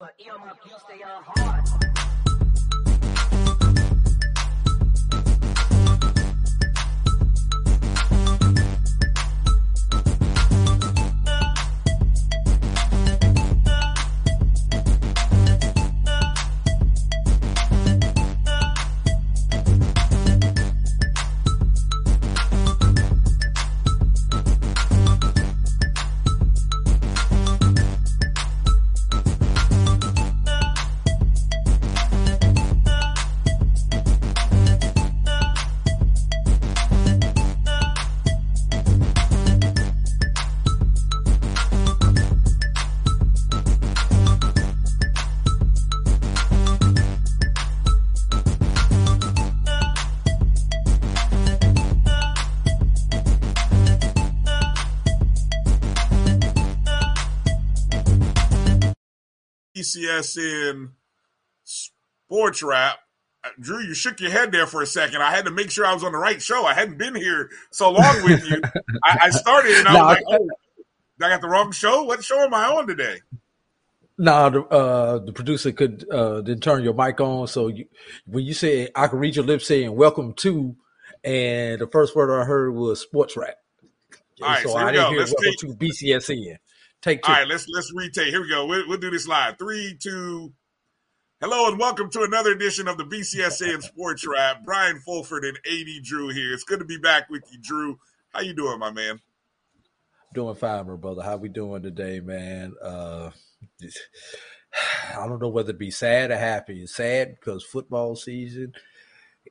But earmuff, you stay on hard. BCSN Sports Wrap. Uh, Drew, you shook your head there for a second. I had to make sure I was on the right show. I hadn't been here so long with you. I, I, started and I was like, oh, I got the wrong show? What show am I on today? No, the, uh, the producer could uh, didn't turn your mic on. So you, when you said, I could read your lips saying "Welcome to," and the first word I heard was "Sports Wrap." All right, so, so I didn't go. hear Let's "Welcome take- to BCSN." Take two. All right, let's let's retake. Here we go. We'll, we'll do this live. Three, two. Hello and welcome to another edition of the BCSN Sports Wrap. Brian Fulford and AD Drew here. It's good to be back with you, Drew. How you doing, my man? Doing fine, my brother. How we doing today, man? Uh, I don't know whether to be sad or happy. It's sad because football season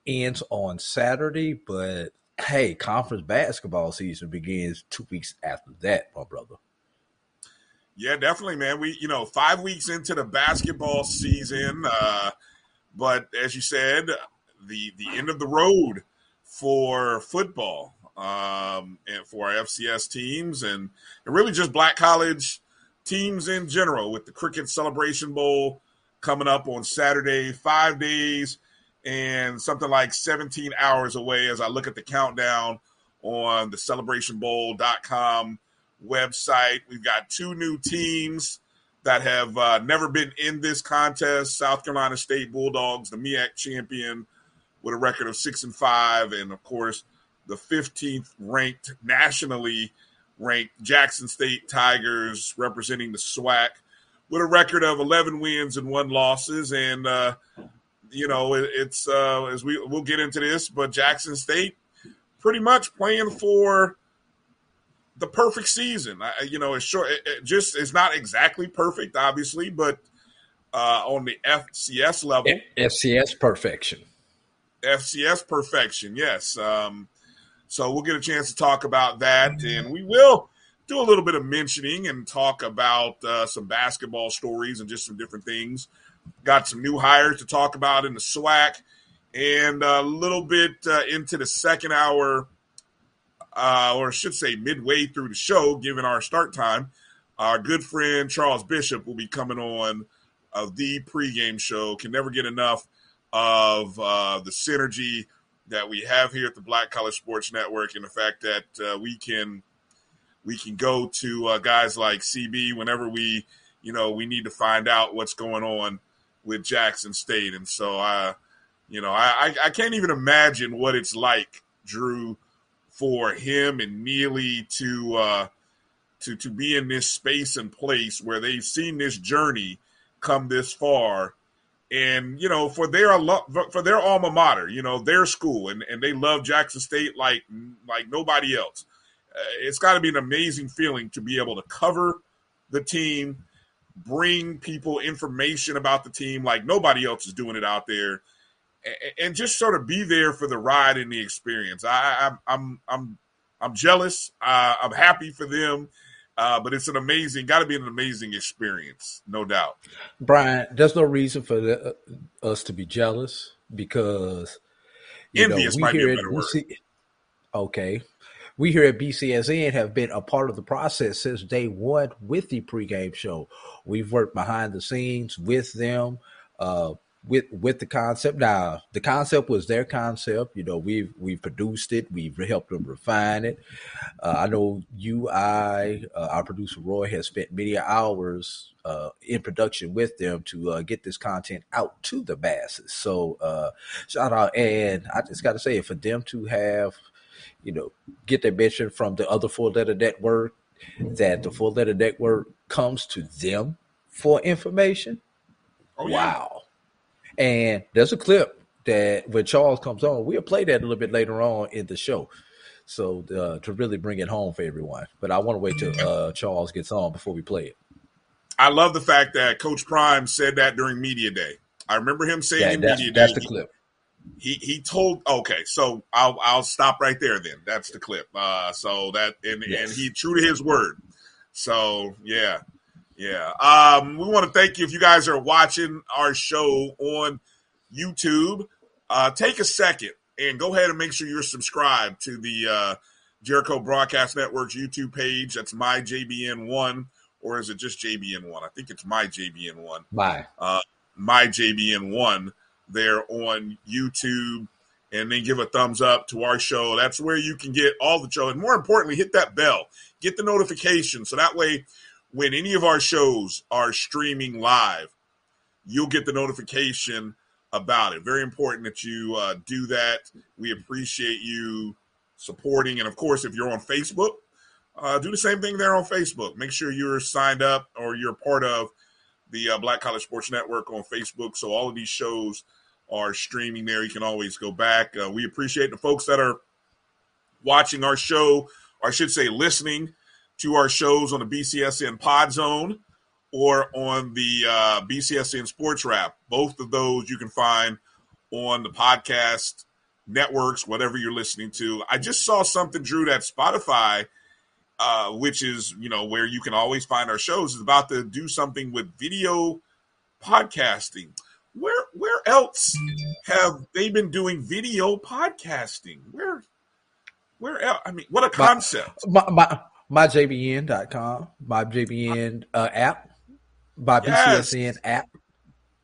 ends on Saturday, but hey, conference basketball season begins two weeks after that, my brother. Yeah, definitely, man. We, you know, five weeks into the basketball season, uh, but as you said, the the end of the road for football um, and for our FCS teams, and, and really just black college teams in general. With the Cricket Celebration Bowl coming up on Saturday, five days and something like 17 hours away. As I look at the countdown on the CelebrationBowl.com website. We've got two new teams that have uh, never been in this contest. South Carolina State Bulldogs, the MEAC champion, with a record of six and five, and of course the 15th ranked nationally ranked Jackson State Tigers, representing the SWAC, with a record of 11 wins and one losses. And uh, you know, it, it's uh, as we we'll get into this, but Jackson State pretty much playing for the perfect season. I, you know, it's short. It, it just it's not exactly perfect, obviously, but uh, on the FCS level, FCS perfection. FCS perfection. Yes. Um, so we'll get a chance to talk about that, and we will do a little bit of mentioning and talk about uh, some basketball stories and just some different things. Got some new hires to talk about in the SWAC, and a little bit uh, into the second hour uh, or I should say midway through the show, given our start time, our good friend Charles Bishop will be coming on of the pregame show. Can never get enough of uh, the synergy that we have here at the Black College Sports Network, and the fact that uh, we can we can go to uh, guys like CB whenever we you know we need to find out what's going on with Jackson State, and so I you know I I can't even imagine what it's like, Drew for him and Neely to uh, to to be in this space and place where they've seen this journey come this far, and you know for their for their alma mater, you know their school, and, and they love Jackson State like like nobody else. Uh, it's got to be an amazing feeling to be able to cover the team, bring people information about the team like nobody else is doing it out there and just sort of be there for the ride and the experience. I, am I'm I'm I'm jealous. Uh, I'm happy for them, uh, but it's an amazing, got to be an amazing experience, no doubt. Brian, there's no reason for the, uh, us to be jealous because envious know, we might be a better word. See, okay, we here at BCSN have been a part of the process since day one with the pregame show. We've worked behind the scenes with them. Uh, with with the concept. Now, the concept was their concept. You know, we've we've produced it. We've helped them refine it. Uh, I know you, I, uh, our producer Roy has spent many hours uh, in production with them to uh, get this content out to the masses. So, uh, shout out, and I just got to say, for them to have, you know, get their mention from the other four letter network, that the four letter network comes to them for information. Oh, yeah. Wow and there's a clip that when Charles comes on, we'll play that a little bit later on in the show. So uh, to really bring it home for everyone. But I want to wait till uh, Charles gets on before we play it. I love the fact that Coach Prime said that during media day. I remember him saying yeah, in that's, media that's day. That's the clip. He he told okay, so I'll I'll stop right there then. That's the clip. Uh, so that and yes. and he true to his word. So yeah, yeah. Um, we want to thank you if you guys are watching our show on YouTube. Uh, take a second and go ahead and make sure you're subscribed to the uh, Jericho Broadcast Network's YouTube page. That's my JBN1, or is it just JBN1? I think it's my JBN1. My. Uh, my JBN1 there on YouTube. And then give a thumbs up to our show. That's where you can get all the show. And more importantly, hit that bell, get the notification. So that way, when any of our shows are streaming live, you'll get the notification about it. Very important that you uh, do that. We appreciate you supporting. And of course, if you're on Facebook, uh, do the same thing there on Facebook. Make sure you're signed up or you're part of the uh, Black College Sports Network on Facebook. So all of these shows are streaming there. You can always go back. Uh, we appreciate the folks that are watching our show, or I should say, listening to our shows on the BCSN Pod Zone or on the uh, BCSN Sports Wrap. Both of those you can find on the podcast networks, whatever you're listening to. I just saw something, Drew, that Spotify, uh, which is you know where you can always find our shows, is about to do something with video podcasting. Where where else have they been doing video podcasting? Where where else? I mean, what a concept! My, my, myjbn.com, my JBN uh, app by yes. BCSN app.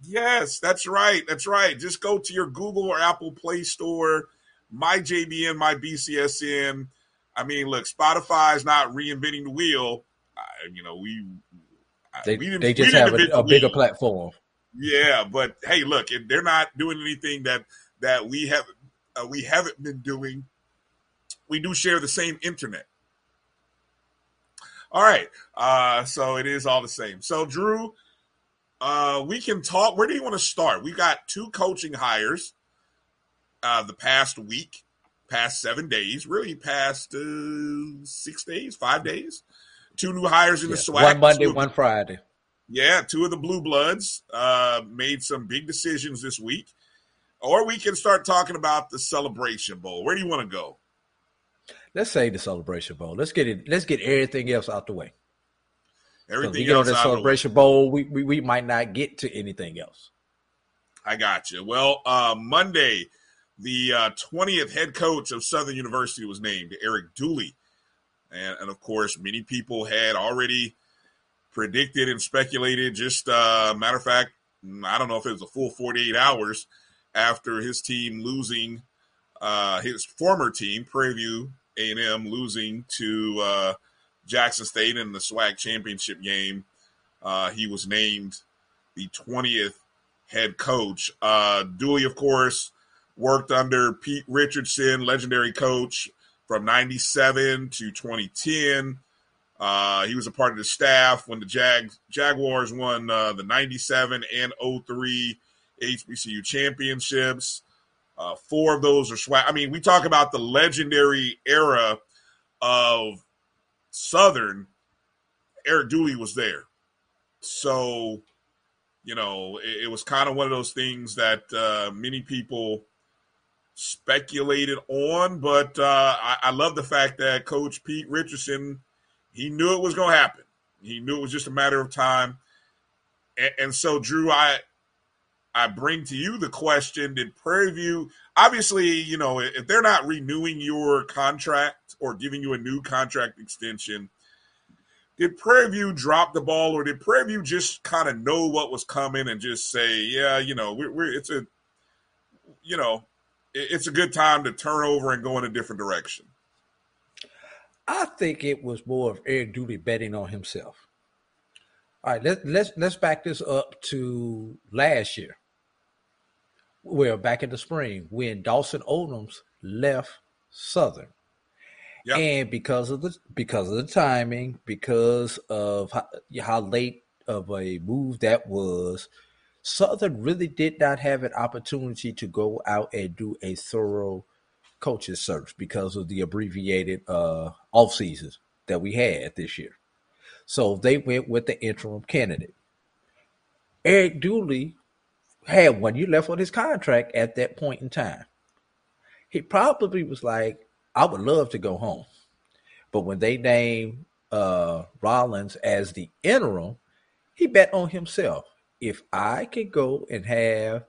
Yes, that's right. That's right. Just go to your Google or Apple Play Store, my JBN, my BCSN. I mean, look, Spotify is not reinventing the wheel. Uh, you know, we they, we they just have a, a bigger platform. Yeah, but hey, look, they're not doing anything that that we have uh, we haven't been doing. We do share the same internet. All right. Uh, so it is all the same. So, Drew, uh, we can talk. Where do you want to start? We got two coaching hires uh, the past week, past seven days, really past uh, six days, five days. Two new hires in yeah. the SWAC. One Monday, one Friday. Yeah, two of the Blue Bloods uh, made some big decisions this week. Or we can start talking about the Celebration Bowl. Where do you want to go? Let's say the Celebration Bowl. Let's get it. Let's get everything else out the way. Everything you on the Celebration the Bowl, we, we we might not get to anything else. I got you. Well, uh, Monday, the twentieth uh, head coach of Southern University was named Eric Dooley, and and of course, many people had already predicted and speculated. Just uh, matter of fact, I don't know if it was a full forty eight hours after his team losing uh, his former team, Prairie View a&M losing to uh, Jackson State in the SWAC championship game. Uh, he was named the 20th head coach. Uh, Dooley, of course, worked under Pete Richardson, legendary coach from 97 to 2010. Uh, he was a part of the staff when the Jag- Jaguars won uh, the 97 and 03 HBCU championships. Uh, four of those are SWAC. I mean, we talk about the legendary era of Southern. Eric Dooley was there. So, you know, it, it was kind of one of those things that uh, many people speculated on. But uh, I, I love the fact that Coach Pete Richardson, he knew it was going to happen. He knew it was just a matter of time. And, and so, Drew, I I bring to you the question Did Prairie View, obviously, you know, if they're not renewing your contract or giving you a new contract extension, did Prairie View drop the ball, or did Prairie View just kind of know what was coming and just say, "Yeah, you know, we're, we're it's a, you know, it's a good time to turn over and go in a different direction." I think it was more of Eric Dooley betting on himself. All right, let's let's let's back this up to last year. Well, back in the spring when Dawson Odums left Southern. Yep. And because of the because of the timing, because of how, how late of a move that was, Southern really did not have an opportunity to go out and do a thorough coaches search because of the abbreviated uh, off seasons that we had this year. So they went with the interim candidate. Eric Dooley had one year left on his contract at that point in time. He probably was like, I would love to go home. But when they named uh, Rollins as the interim, he bet on himself. If I could go and have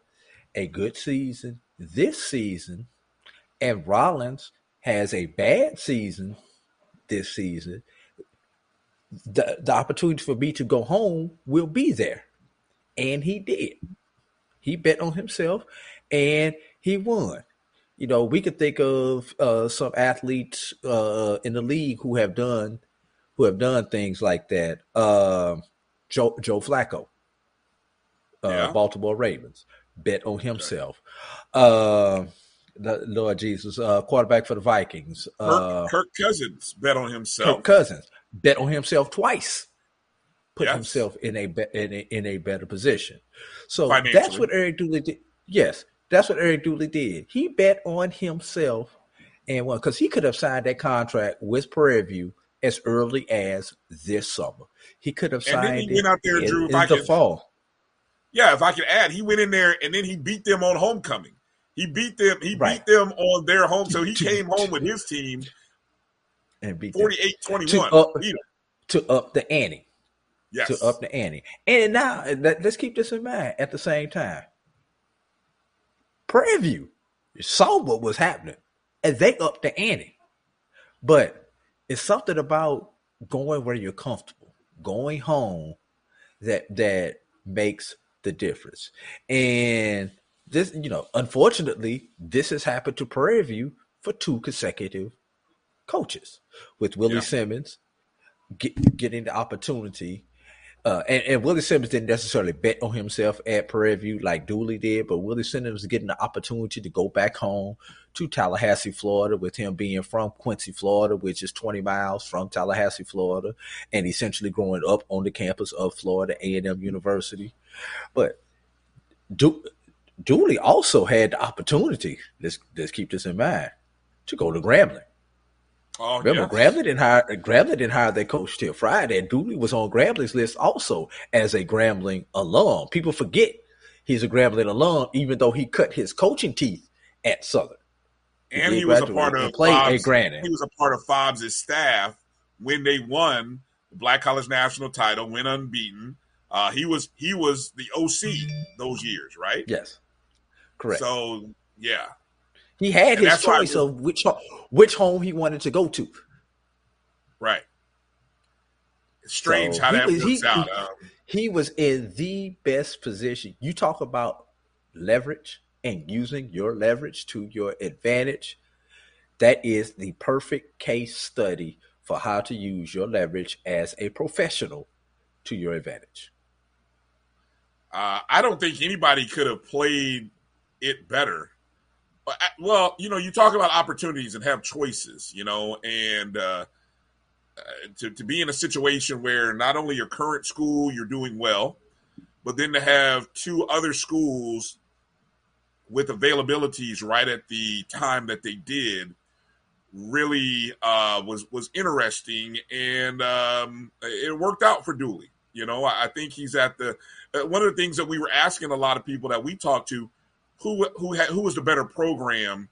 a good season this season, and Rollins has a bad season this season, the, the opportunity for me to go home will be there. And he did. He bet on himself and he won. You know, we could think of uh, some athletes uh, in the league who have done who have done things like that. Uh, Joe Joe Flacco, uh, yeah. Baltimore Ravens, bet on himself. Uh, Lord Jesus, uh, quarterback for the Vikings. Kirk, Kirk, Cousins bet on himself. Kirk Cousins bet on himself twice. Put yes. himself in a, in a in a better position. So that's what Eric Dooley did. Yes, that's what Eric Dooley did. He bet on himself and won because he could have signed that contract with Prairie View as early as this summer. He could have signed and he went out there, in, Drew, in the could, fall. Yeah, if I could add, he went in there and then he beat them on homecoming. He beat them. He right. beat them on their home. So he came home with his team and beat 48-21. To up, to up the ante. Yes. To up the ante. And now let's keep this in mind at the same time. Prairie View saw what was happening and they upped the ante. But it's something about going where you're comfortable, going home that that makes the difference. And this, you know, unfortunately, this has happened to Prairie View for two consecutive coaches, with Willie yeah. Simmons get, getting the opportunity. Uh, and, and, Willie Simmons didn't necessarily bet on himself at Prairie View like Dooley did, but Willie Simmons was getting the opportunity to go back home to Tallahassee, Florida, with him being from Quincy, Florida, which is 20 miles from Tallahassee, Florida, and essentially growing up on the campus of Florida A&M University. But do, Dooley also had the opportunity, let's, let's keep this in mind, to go to Grambling. Oh, Remember, yes. Grambling didn't hire Grambling didn't hire their coach till Friday. And Dooley was on Grambling's list also as a Grambling alum. People forget he's a Grambling alum, even though he cut his coaching teeth at Southern. And he, he was a part of Fobbs, He was a part of Fobbs' staff when they won the Black College National title, went unbeaten. Uh, he was he was the OC those years, right? Yes. Correct. So yeah, he had and his choice of which which home he wanted to go to. Right. It's strange so how that was, works he, out. Um, he was in the best position. You talk about leverage and using your leverage to your advantage. That is the perfect case study for how to use your leverage as a professional to your advantage. Uh, I don't think anybody could have played it better. Well, you know, you talk about opportunities and have choices, you know, and uh, uh, to, to be in a situation where not only your current school you're doing well, but then to have two other schools with availabilities right at the time that they did really uh, was was interesting, and um, it worked out for Dooley. You know, I, I think he's at the uh, one of the things that we were asking a lot of people that we talked to who who had who was the better program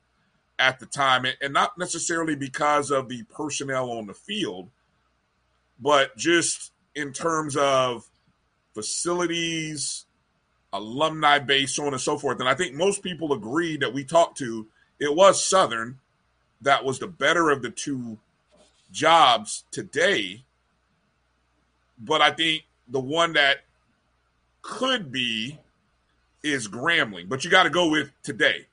at the time, and, not necessarily because of the personnel on the field, but just in terms of facilities, alumni base, so on and so forth. And I think most people agreed that we talked to it was Southern that was the better of the two jobs today. but I think the one that could be is Grambling. But you got to go with today.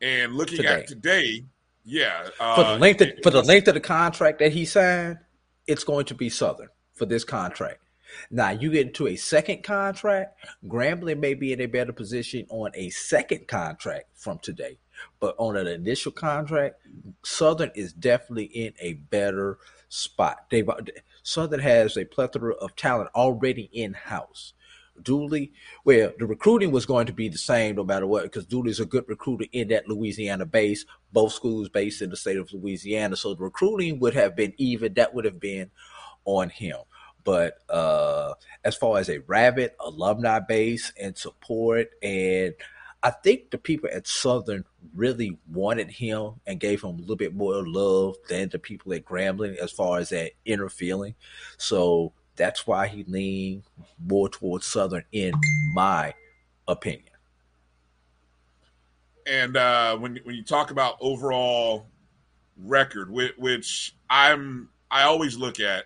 And looking Today. at today, yeah, uh, For the length of, for the length of the contract that he signed, it's going to be Southern for this contract. Now you get into a second contract, Grambling may be in a better position on a second contract from today. But on an initial contract, Southern is definitely in a better spot. They Southern has a plethora of talent already in house. Dooley, well, the recruiting was going to be the same no matter what, because Dooley's a good recruiter in that Louisiana base, both schools based in the state of Louisiana. So the recruiting would have been even, that would have been on him. But uh, as far as a rabid alumni base and support, and I think the people at Southern really wanted him and gave him a little bit more love than the people at Grambling as far as that inner feeling. So that's why he leaned more towards Southern, in my opinion. and uh, when when you talk about overall record, which, which I'm I always look at,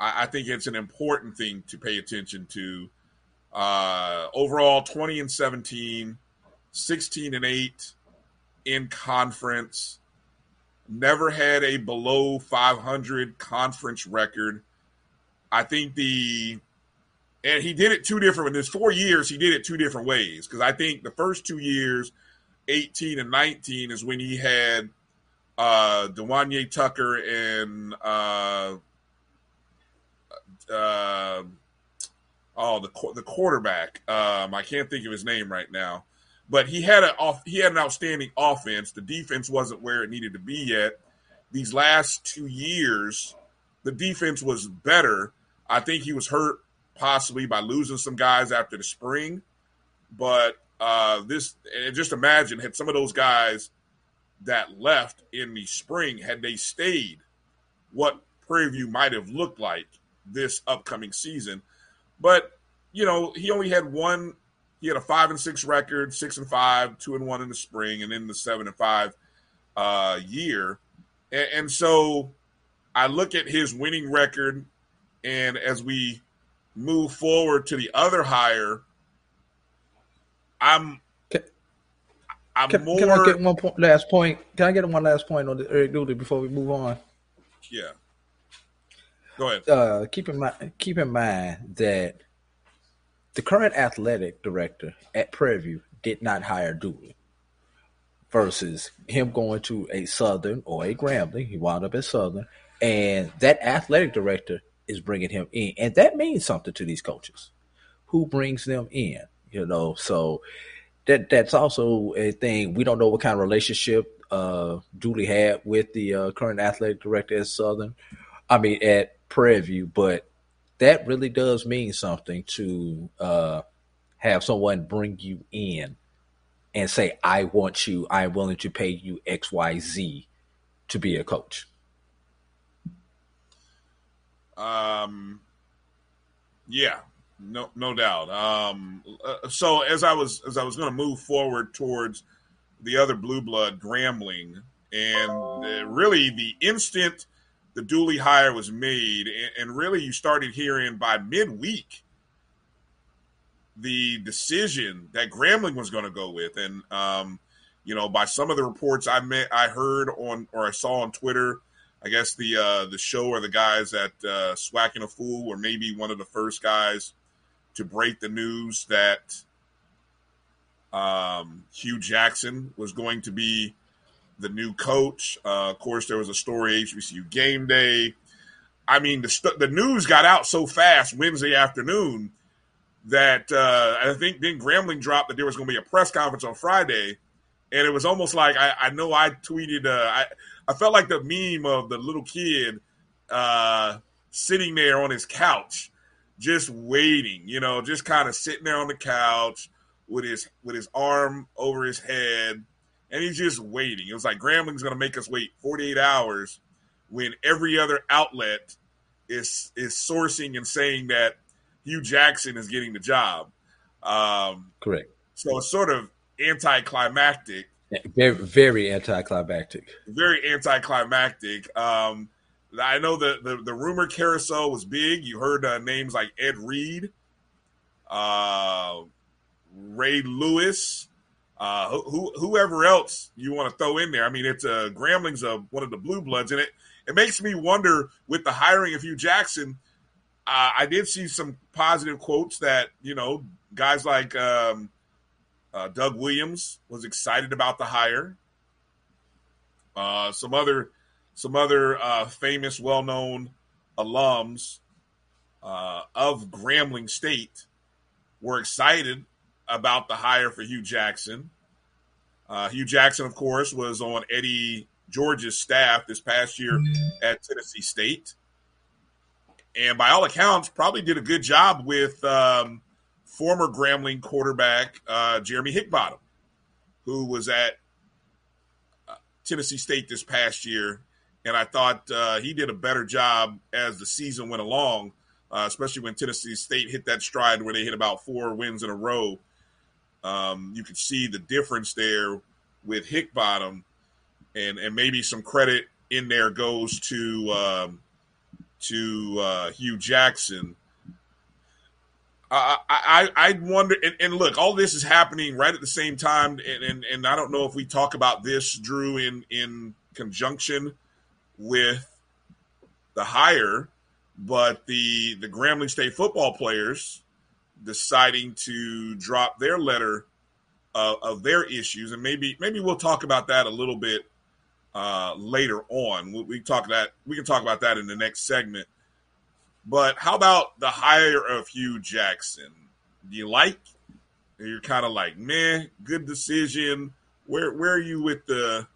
I, I think it's an important thing to pay attention to. Uh, overall, 20 and 17, 16 and 8 in conference. Never had a below 500 conference record. I think the and he did it two different in his four years he did it two different ways. Because i think the first two years 18 and 19 is when he had uh Dewanye Tucker and uh uh oh the the quarterback um I can't think of his name right now. But he had a off he had an outstanding offense. The defense wasn't where it needed to be yet. These last two years the defense was better I think he was hurt possibly by losing some guys after the spring but uh, this and just imagine had some of those guys that left in the spring had they stayed, what Prairie View might have looked like this upcoming season. But you know, he only had one. He had a five and six record, six and five, two and one in the spring, and then the seven and five uh, year. And, and so I look at his winning record, and as we move forward to the other hire, I'm Can- I'm Can, more can I get one point, last point? Can I get one last point on the Eric Dooley before we move on? yeah. Go ahead. uh, keep in mind keep in mind that the current athletic director at Prairie View did not hire Dooley. Versus him going to a Southern or a Grambling, he wound up at Southern, and that athletic director is bringing him in, and that means something to these coaches. Who brings them in? You know, so that that's also a thing. We don't know what kind of relationship uh, Dooley had with the uh, current athletic director at Southern. I mean, at Prairie View, but that really does mean something to uh, have someone bring you in and say, "I want you. I'm willing to pay you X, Y, Z to be a coach." Um, yeah, no, no doubt. Um, uh, so as I was as I was going to move forward towards the other blue blood Grambling, and really the instant the Dooley hire was made, and, and really you started hearing by midweek the decision that Grambling was going to go with, and um, you know, by some of the reports I met, I heard on or I saw on Twitter, I guess the uh, the show or the guys at uh, Swacking a Fool were maybe one of the first guys to break the news that um, Hue Jackson was going to be the new coach. Uh, of course, there was a story HBCU game day. I mean, the st- the news got out so fast Wednesday afternoon that uh, I think then Grambling dropped that there was going to be a press conference on Friday, and it was almost like I, I know I tweeted. Uh, I I felt like the meme of the little kid uh, sitting there on his couch, just waiting. You know, just kind of sitting there on the couch with his with his arm over his head, and he's just waiting. It was like Grambling's going to make us wait 48 hours when every other outlet is is sourcing and saying that Hue Jackson is getting the job. Um, Correct. so it's sort of anticlimactic, Very, very anticlimactic. very anticlimactic. Um, I know the, the, the rumor carousel was big. You heard uh, names like Ed Reed, uh, Ray Lewis, uh, who, whoever else you want to throw in there. I mean, it's uh, Grambling's uh, one of the blue bloods in it. It makes me wonder with the hiring of Hue Jackson. Uh, I did see some positive quotes that you know guys like um, uh, Doug Williams was excited about the hire. Uh, some other some other uh, famous, well known alums uh, of Grambling State were excited about the hire for Hue Jackson. Uh, Hue Jackson, of course, was on Eddie George's staff this past year at Tennessee State. And by all accounts, probably did a good job with um, former Grambling quarterback uh, Geremy Hickbottom, who was at uh, Tennessee State this past year. And I thought uh, he did a better job as the season went along, uh, especially when Tennessee State hit that stride where they hit about four wins in a row um, you could see the difference there with Hickbottom, and and maybe some credit in there goes to um, to uh, Hue I, I I wonder, and, and, look, all this is happening right at the same time, and, and and I don't know if we talk about this, Drew, in in conjunction with the hire, but the the Grambling State football players deciding to drop their letter uh, of their issues, and maybe maybe we'll talk about that a little bit uh, later on. We, we talk that we can talk about that in the next segment. But how about the hire of Hue Jackson? Do you like? You're kind of like, man, good decision. Where where are you with the?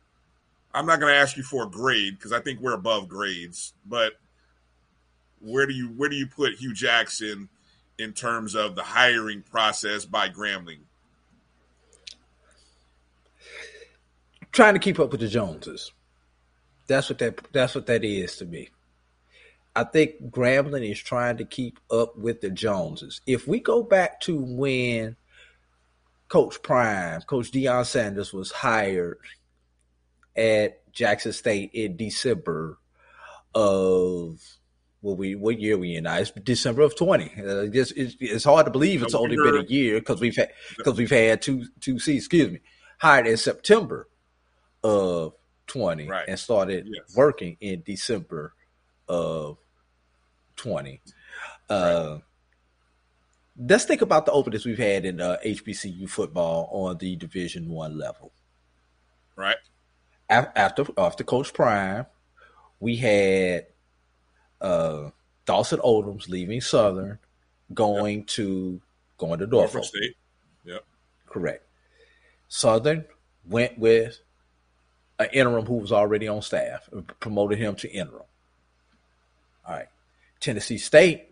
I'm not going to ask you for a grade because I think we're above grades. But where do you where do you put Hue Jackson in terms of the hiring process by Grambling? Trying to keep up with the Joneses. That's what that that's what that is to me. I think Grambling is trying to keep up with the Joneses. If we go back to when Coach Prime, Coach Deion Sanders was hired at Jackson State in December of what we what year we in now? It's December of twenty. Uh, it's, it's, it's, hard to believe it's only been a year because we've had because we've had two two seasons. Excuse me, hired in September of twenty right. and started yes. working in December of twenty. Uh, right. Let's think about the openings we've had in uh, HBCU football on the Division One level. Right after after Coach Prime, we had uh, Dawson Odums leaving Southern, going yep. to going to Norfolk. Norfolk State. Yep. Correct. Southern went with an interim who was already on staff, and promoted him to interim. All right. Tennessee State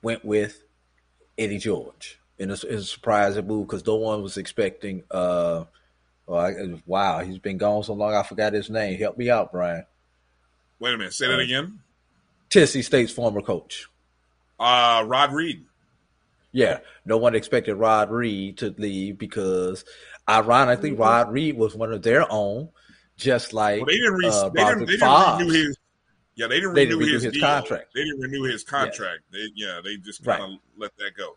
went with Eddie George. And it's, it's a surprising move because no one was expecting. Uh, well, I, wow, he's been gone so long, I forgot his name. Help me out, Brian. Wait a minute. Say that uh, again. Tennessee State's former coach. Uh, Rod Reed. Yeah, no one expected Rod Reed to leave because, ironically, mm-hmm. Rod Reed was one of their own, just like well, they didn't, re- uh, they didn't, they didn't renew his. Yeah, they didn't, they renew, didn't his, his contract. They didn't renew his contract. Yeah, they, yeah, they just kind of right. let that go.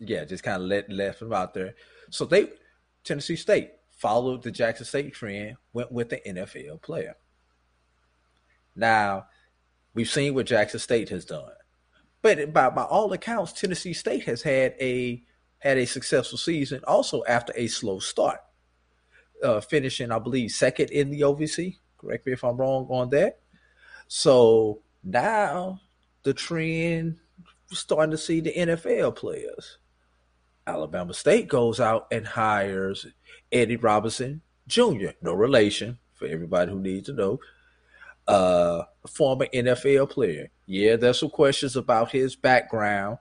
Yeah, just kind of let left him out there. So they Tennessee State followed the Jackson State trend, went with the NFL player. Now, we've seen what Jackson State has done, but by by all accounts, Tennessee State has had a had a successful season. Also, after a slow start, uh, finishing I believe second in the OVC. Correct me if I'm wrong on that. So now the trend starting to see the NFL players. Alabama State goes out and hires Eddie Robinson Jr., no relation for everybody who needs to know uh, former NFL player. Yeah, there's some questions about his background,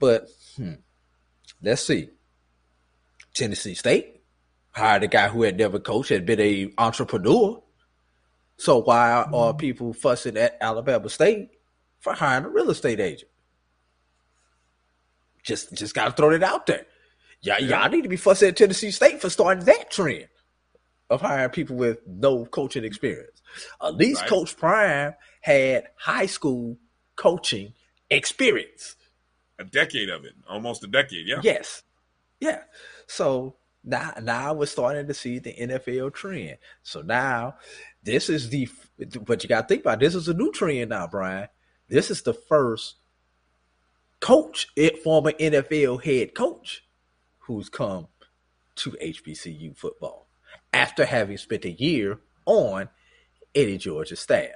but hmm, let's see. Tennessee State hired a guy who had never coached, had been a entrepreneur. So why are people fussing at Alabama State for hiring a real estate agent? Just just gotta throw it out there. Y'all, yeah. y'all need to be fussing at Tennessee State for starting that trend. of hiring people with no coaching experience. At least Right. Coach Prime had high school coaching experience. A decade of it, almost a decade. Yeah. Yes. Yeah. So now now we're starting to see the NFL trend. So now this is the but you gotta think about it, this is a new trend now, Brian. This is the first coach, eh, former NFL head coach, who's come to HBCU football after having spent a year on Eddie George's staff.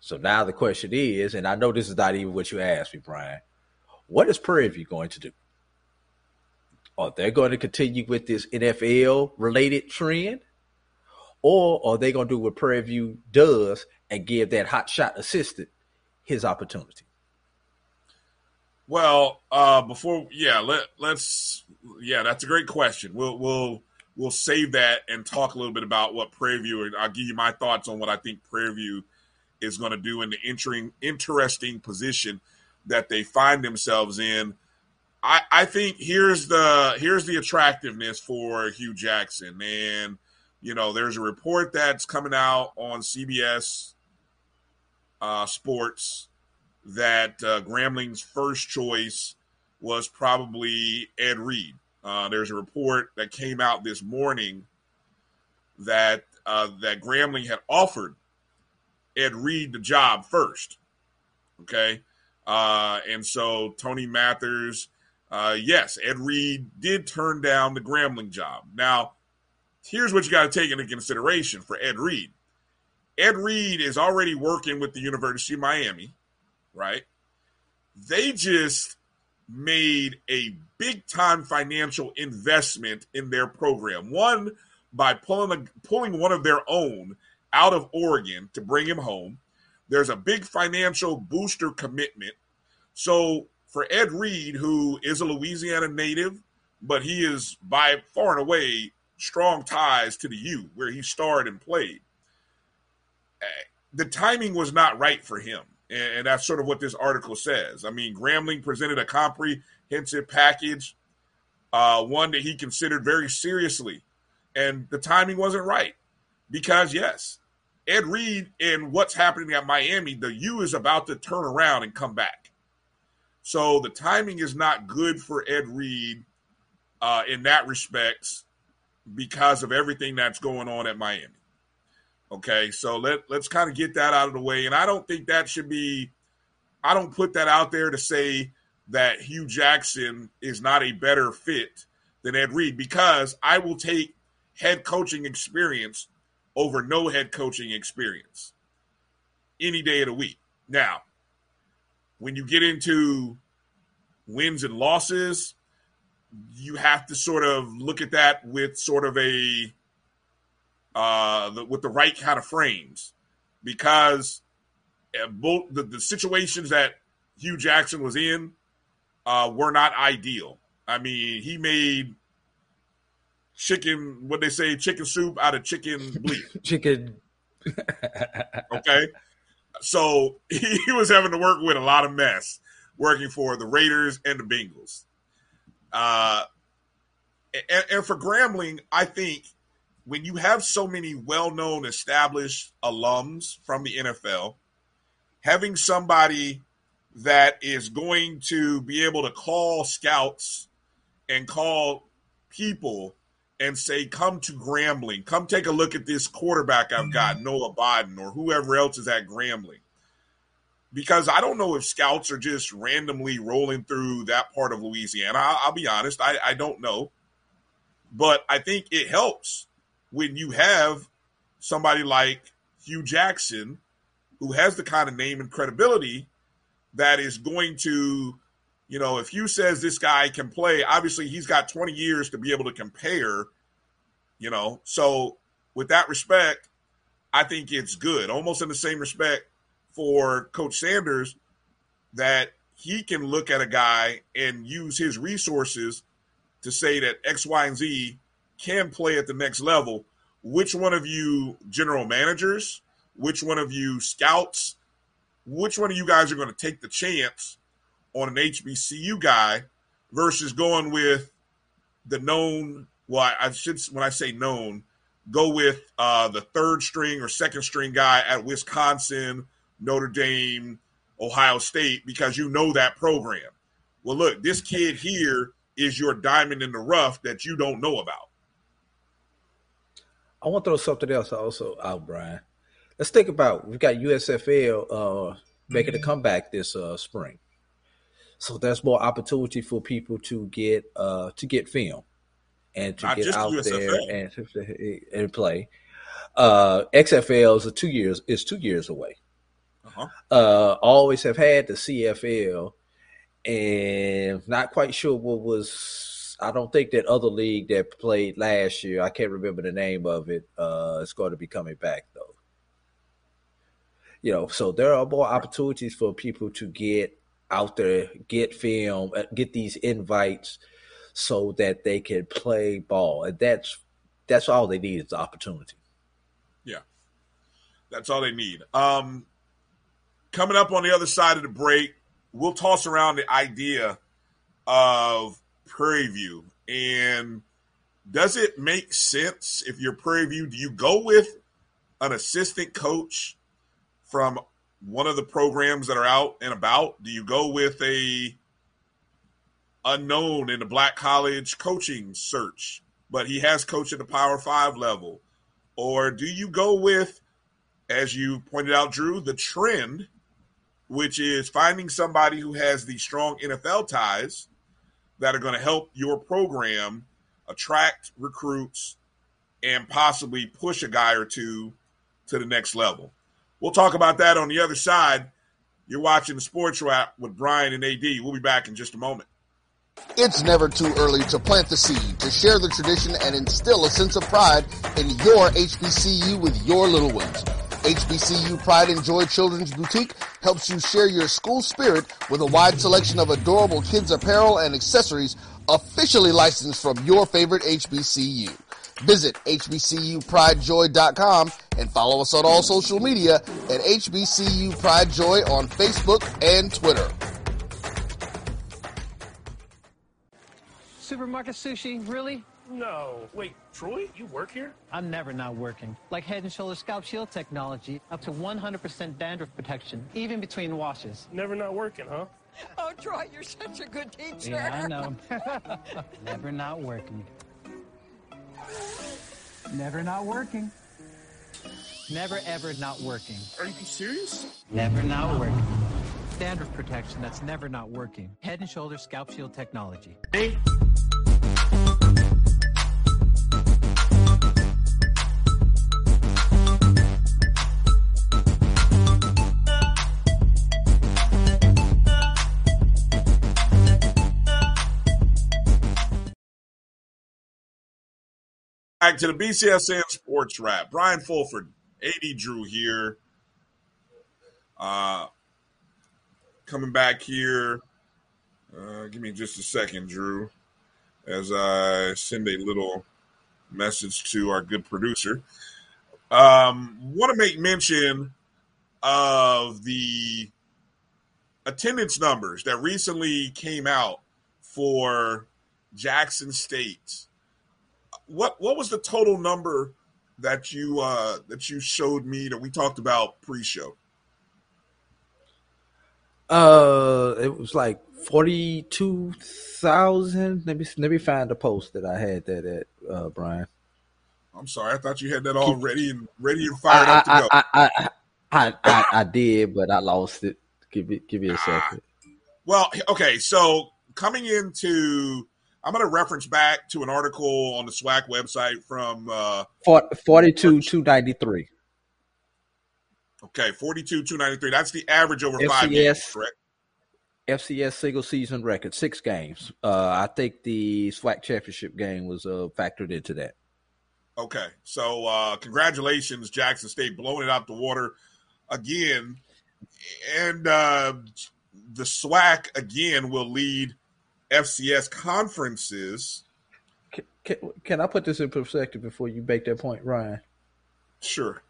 So now the question is, and I know this is not even what you asked me, Brian, what is Prairie View going to do? Are they going to continue with this NFL related trend? Or are they going to do what Prairie View does and give that hot shot assistant his opportunity? Well, uh, before yeah, let let's yeah, that's a great question. We'll we'll we'll save that and talk a little bit about what Prairie View. and I'll give you my thoughts on what I think Prairie View is going to do in the entering interesting position that they find themselves in. I, I think here's the here's the attractiveness for Hue Jackson, and you know, there's a report that's coming out on CBS uh, Sports that uh, Grambling's first choice was probably Ed Reed. Uh, there's a report that came out this morning that uh, that Grambling had offered Ed Reed the job first. Okay, uh, and so Tony Mathers, uh, yes, Ed Reed did turn down the Grambling job. Now, here's what you got to take into consideration for Ed Reed. Ed Reed is already working with the University of Miami right? They just made a big time financial investment in their program. One by pulling a, pulling one of their own out of Oregon to bring him home. There's a big financial booster commitment. So for Ed Reed, who is a Louisiana native, but he is by far and away strong ties to the U, where he starred and played. eh, The timing was not right for him and that's sort of what this article says. I mean, Grambling presented a comprehensive package, uh, one that he considered very seriously, and the timing wasn't right because yes, Ed Reed and what's happening at Miami, the U is about to turn around and come back. So the timing is not good for Ed Reed uh, in that respect because of everything that's going on at Miami. Okay, so let let's kind of get that out of the way. And I don't think that should be I don't put that out there to say that Hue Jackson is not a better fit than Ed Reed because I will take head coaching experience over no head coaching experience any day of the week. Now, when you get into wins and losses, you have to sort of look at that with sort of a uh, the, with the right kind of frames because uh, both the, the situations that Hue Jackson was in uh, were not ideal. I mean, he made chicken, what they say, chicken soup out of chicken bleep. Chicken. Okay. So he was having to work with a lot of mess working for the Raiders and the Bengals. Uh, and, and for Grambling, I think when you have so many well known, established alums from the NFL, having somebody that is going to be able to call scouts and call people and say, come to Grambling, come take a look at this quarterback I've got, Noah Biden, or whoever else is at Grambling. Because I don't know if scouts are just randomly rolling through that part of Louisiana. I'll, I'll be honest, I, I don't know. But I think it helps when you have somebody like Hue Jackson, who has the kind of name and credibility that is going to, you know, if Hue says this guy can play, obviously he's got 20 years to be able to compare, you know. So, with that respect, I think it's good. Almost in the same respect for Coach Sanders, that he can look at a guy and use his resources to say that X, Y, and Z can play at the next level. Which one of you general managers, which one of you scouts, which one of you guys are going to take the chance on an HBCU guy versus going with the known, well, I should, when I say known, go with uh, the third string or second string guy at Wisconsin, Notre Dame, Ohio State because you know that program. Well, look, this kid here is your diamond in the rough that you don't know about. I want to throw something else also out, Brian. Let's think about we've got USFL uh, making a comeback this uh, spring, so there's more opportunity for people to get uh, to get film and to Not get out USFL. there and to, and play. Uh, XFL is a two years is two years away. Uh-huh. Uh, always have had the CFL, and not quite sure what was. I don't think that other league that played last year. I can't remember the name of it. Uh, it's going to be coming back though. You know, so there are more opportunities for people to get out there, get film, uh, get these invites, so that they can play ball, and that's that's all they need is the opportunity. Yeah, that's all they need. Um, coming up on the other side of the break, we'll toss around the idea of Prairie View. And does it make sense if you're Prairie View? Do you go with an assistant coach from one of the programs that are out and about? Do you go with a unknown in the black college coaching search, but he has coached at the Power Five level? Or do you go with as you pointed out, Drew, the trend, which is finding somebody who has the strong NFL ties that are going to help your program attract recruits and possibly push a guy or two to the next level. We'll talk about that on the other side. You're watching the Sports Wrap with Brian and AD. We'll be back in just a moment. It's never too early to plant the seed, to share the tradition, and instill a sense of pride in your HBCU with your little ones. HBCU Pride and Joy Children's Boutique helps you share your school spirit with a wide selection of adorable kids apparel and accessories officially licensed from your favorite HBCU. Visit hbcupridejoy.com and follow us on all social media at HBCU Pride Joy on Facebook and Twitter. Supermarket sushi, really? No. Wait, Troy, you work here? I'm never not working. Like Head and Shoulders Scalp Shield technology, up to 100% dandruff protection, even between washes. Never not working, huh? Oh, Troy, you're such a good teacher. Yeah, I know. never not working. Never not working. Never ever not working. Are you serious? Never not working. Dandruff protection that's never not working. Head and Shoulders Scalp Shield technology. Hey. Back to the BCSN Sports Wrap. Brian Fulford, AD Drew here. Uh, coming back here. Uh, give me just a second, Drew, as I send a little message to our good producer. Um, Want to make mention of the attendance numbers that recently came out for Jackson State. What what was the total number that you uh, that you showed me that we talked about pre-show? Uh, it was like forty two thousand. Let me let me find the post that I had that at uh, Brian. I'm sorry, I thought you had that all ready and ready and fired I up to go. I, I, I, I, I, I did, but I lost it. Give me give me a second. Well, okay, so coming into, I'm going to reference back to an article on the SWAC website from, uh, Forty two two ninety three. okay, 42, 293. That's the average over five games, FCS. correct? FCS single season record, six games. Uh, I think the SWAC championship game was uh, factored into that. Okay, so uh, congratulations, Jackson State, blowing it out the water again. And uh, the SWAC, again, will lead FCS conferences. Can, can, can I put this in perspective before you make that point, Ryan? Sure.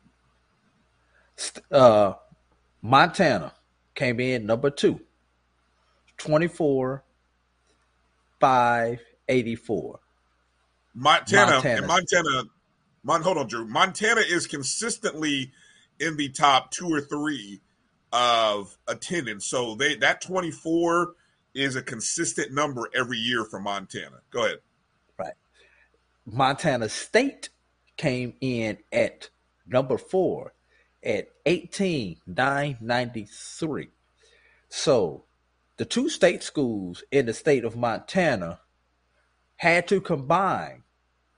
Uh, Montana came in number two, 24 5 84. Montana, Montana. and Montana Mon, hold on, Drew. Montana is consistently in the top two or three of attendance. So they that 24 is a consistent number every year for Montana. Go ahead. Right. Montana State came in at number four at 18,993. So the two state schools in the state of Montana had to combine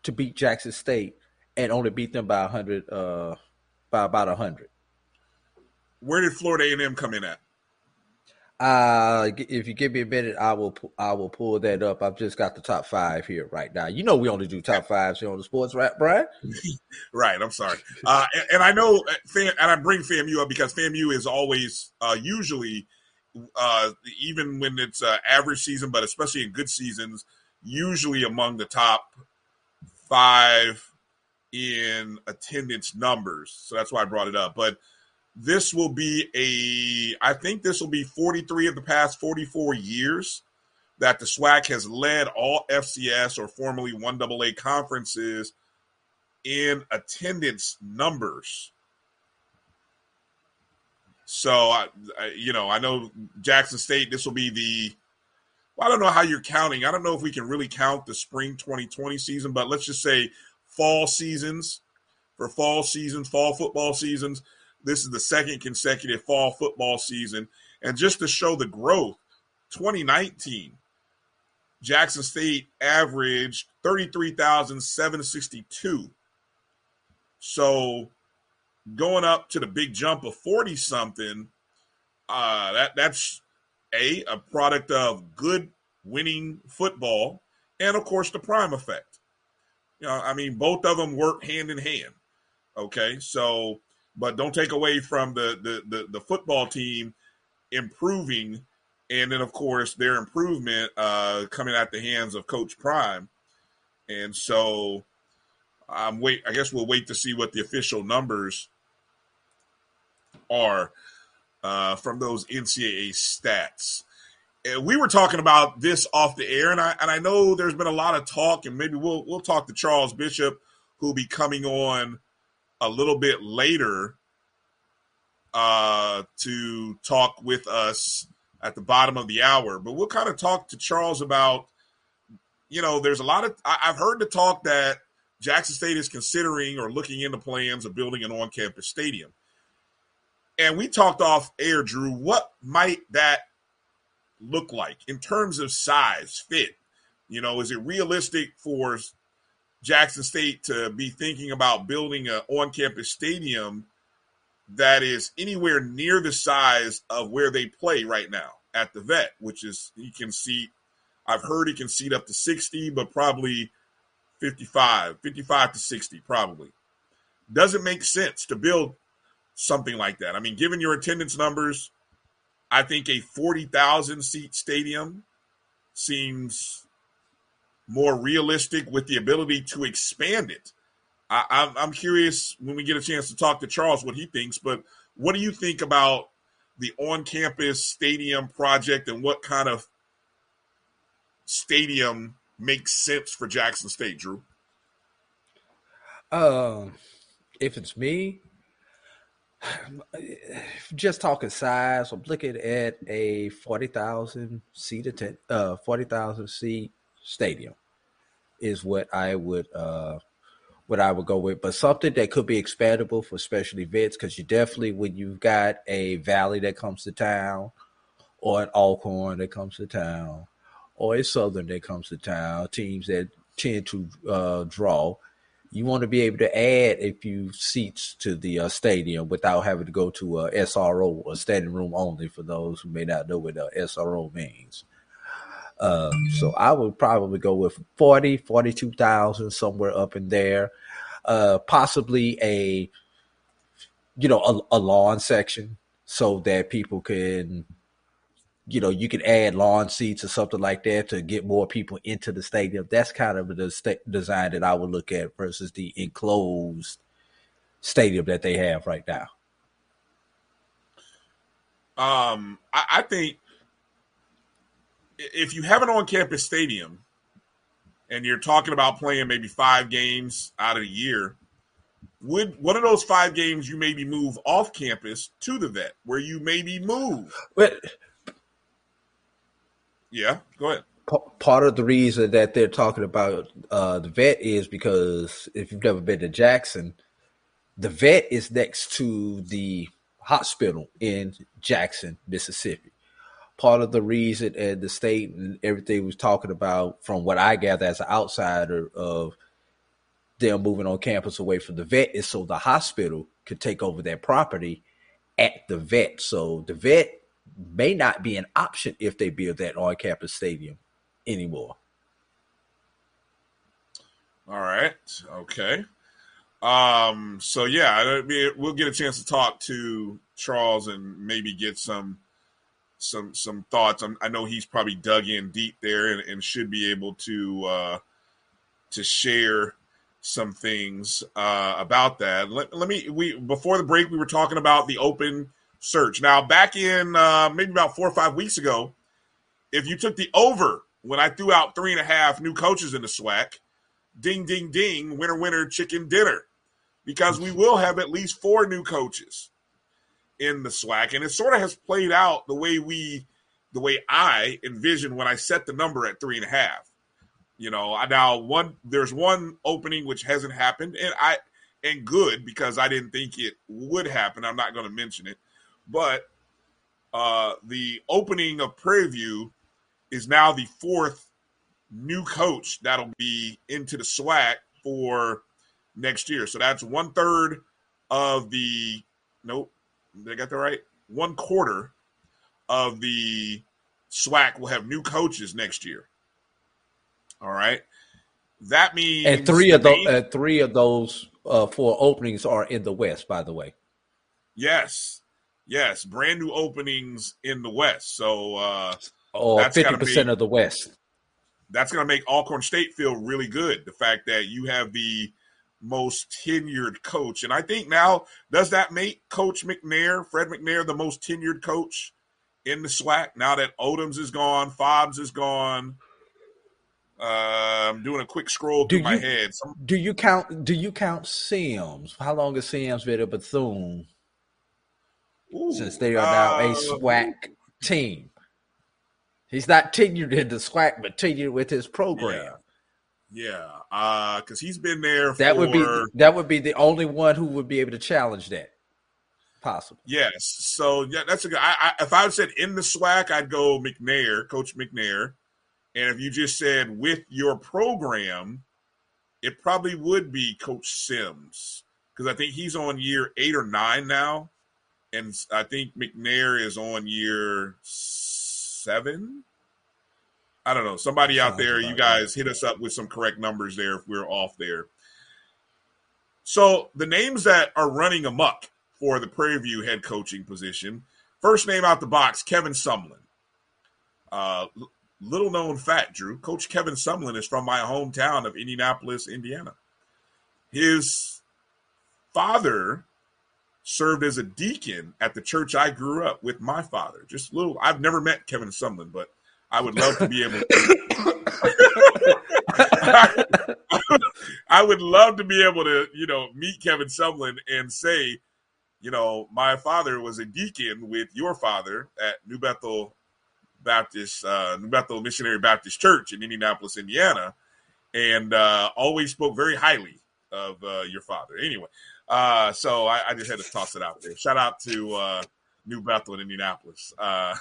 to beat Jackson State and only beat them by 100 uh by about 100. Where did Florida A&M come in at? Uh, if you give me a minute, I will I will pull that up. I've just got the top five here right now. You know, we only do top fives here on the Sports Wrap, Brian. Right. I'm sorry. Uh, and, and I know, uh, and I bring FAMU up because FAMU is always uh, usually, uh, even when it's uh, average season, but especially in good seasons, usually among the top five in attendance numbers. So that's why I brought it up. But this will be a, I think this will be 43 of the past 44 years that the SWAC has led all FCS or formerly 1AA conferences in attendance numbers. So, I, I, you know, I know Jackson State, this will be the, well, I don't know how you're counting. I don't know if we can really count the spring 2020 season, but let's just say fall seasons for fall seasons, fall football seasons. This is the second consecutive fall football season. And just to show the growth, 2019, Jackson State averaged 33,762. So going up to the big jump of 40 something, uh, that that's a a product of good winning football and of course the prime effect. You know, I mean both of them work hand in hand. Okay? So but don't take away from the the the, the football team improving and then of course their improvement uh coming at the hands of coach prime. And so i'm wait i guess we'll wait to see what the official numbers are uh from those ncaa stats. And we were talking about this off the air and i and i know there's been a lot of talk and maybe we'll we'll talk to charles bishop who'll be coming on a little bit later uh, to talk with us at the bottom of the hour. But we'll kind of talk to Charles about, you know, there's a lot of, I, have heard the talk that Jackson State is considering or looking into plans of building an on campus stadium. And we talked off air, Drew, what might that look like in terms of size, fit? You know, is it realistic for Jackson State to be thinking about building an on campus stadium that is anywhere near the size of where they play right now at the vet, which is he can seat, I've heard he can seat up to 60, but probably 55, 55 to 60, probably. Doesn't make sense to build something like that. I mean, given your attendance numbers, I think a 40,000 seat stadium seems more realistic with the ability to expand it. I, am curious when we get a chance to talk to Charles what he thinks, but what do you think about the on campus stadium project and what kind of stadium makes sense for Jackson State, Drew? Uh, if it's me, just talking size, I'm looking at a 40,000 seat, uh, 40,000 seat stadium is what I would uh what I would go with, but something that could be expandable for special events because you definitely when you've got a valley that comes to town, or an Alcorn that comes to town, or a Southern that comes to town, teams that tend to uh, draw. You want to be able to add a few seats to the uh, stadium without having to go to a SRO, a standing room only, for those who may not know what a SRO means. Uh, so I would probably go with 40, 42,000, somewhere up in there. Uh, possibly a, you know, a, a lawn section so that people can, you know, you can add lawn seats or something like that to get more people into the stadium. That's kind of the design that I would look at versus the enclosed stadium that they have right now. Um, I, I think if you have an on-campus stadium and you're talking about playing maybe five games out of the year, would one of those five games you maybe move off campus to the vet where you maybe move? But Yeah, go ahead. p- part of the reason that they're talking about uh, the vet is because if you've never been to Jackson, the vet is next to the hospital in Jackson, Mississippi. Part of the reason and the state and everything was talking about, from what I gather as an outsider, of them moving on campus away from the vet is so the hospital could take over their property at the vet. So the vet may not be an option if they build that on campus stadium anymore. All right. Okay. Um, so yeah, we'll get a chance to talk to Charles and maybe get some some some thoughts. I'm, I know he's probably dug in deep there and, and should be able to uh, to share some things uh, about that. Let, let me we before the break we were talking about the open search. Now back in uh, maybe about four or five weeks ago, if you took the over when I threw out three and a half new coaches in the SWAC, ding ding ding, winner winner chicken dinner, because we will have at least four new coaches in the SWAC, and it sort of has played out the way we, the way I envisioned when I set the number at three and a half. You know, I now one there's one opening which hasn't happened, and I and good because I didn't think it would happen. I'm not going to mention it, but uh, the opening of Prairie View is now the fourth new coach that'll be into the SWAC for next year. So that's one third of the nope, did I get that right? One quarter of the SWAC will have new coaches next year. All right. That means And three of the those, uh, three of those uh, four openings are in the West, by the way. yes, yes, brand new openings in the West. So uh, Or fifty percent of the West. that's going to make Alcorn State feel really good. The fact that you have the most tenured coach, and I think now does that make Coach McNair, Fred McNair, the most tenured coach in the SWAC? Now that Odums is gone, Fobbs is gone. Uh, I'm doing a quick scroll Do through my you- head. Some, Do you count? Do you count Sims? How long has Sims been at Bethune ooh, since they are now a uh, SWAC team? He's not tenured in the SWAC, but tenured with his program. Yeah, uh, because he's been there. That for, would be that would be the only one who would be able to challenge that. Possible. Yes. So yeah, that's a good. I, I, if I said in the SWAC, I'd go McNair, Coach McNair. And if you just said with your program, it probably would be Coach Sims because I think he's on year eight or nine now, and I think McNair is on year seven. I don't know. Somebody out there, you guys hit us up with some correct numbers there if we're off there. So the names that are running amok for the Prairie View head coaching position. First name out the box, Kevin Sumlin. Uh, little known fact, Drew. Coach Kevin Sumlin is from my hometown of Indianapolis, Indiana. His father served as a deacon at the church I grew up with my father. Just a little. I've never met Kevin Sumlin, but I would love to be able to. I would love to be able to, you know, meet Kevin Sumlin and say, you know, my father was a deacon with your father at New Bethel Baptist, uh, New Bethel Missionary Baptist Church in Indianapolis, Indiana, and uh, always spoke very highly of uh, your father. Anyway, uh, so I, I just had to toss it out there. Shout out to uh, New Bethel in Indianapolis, uh,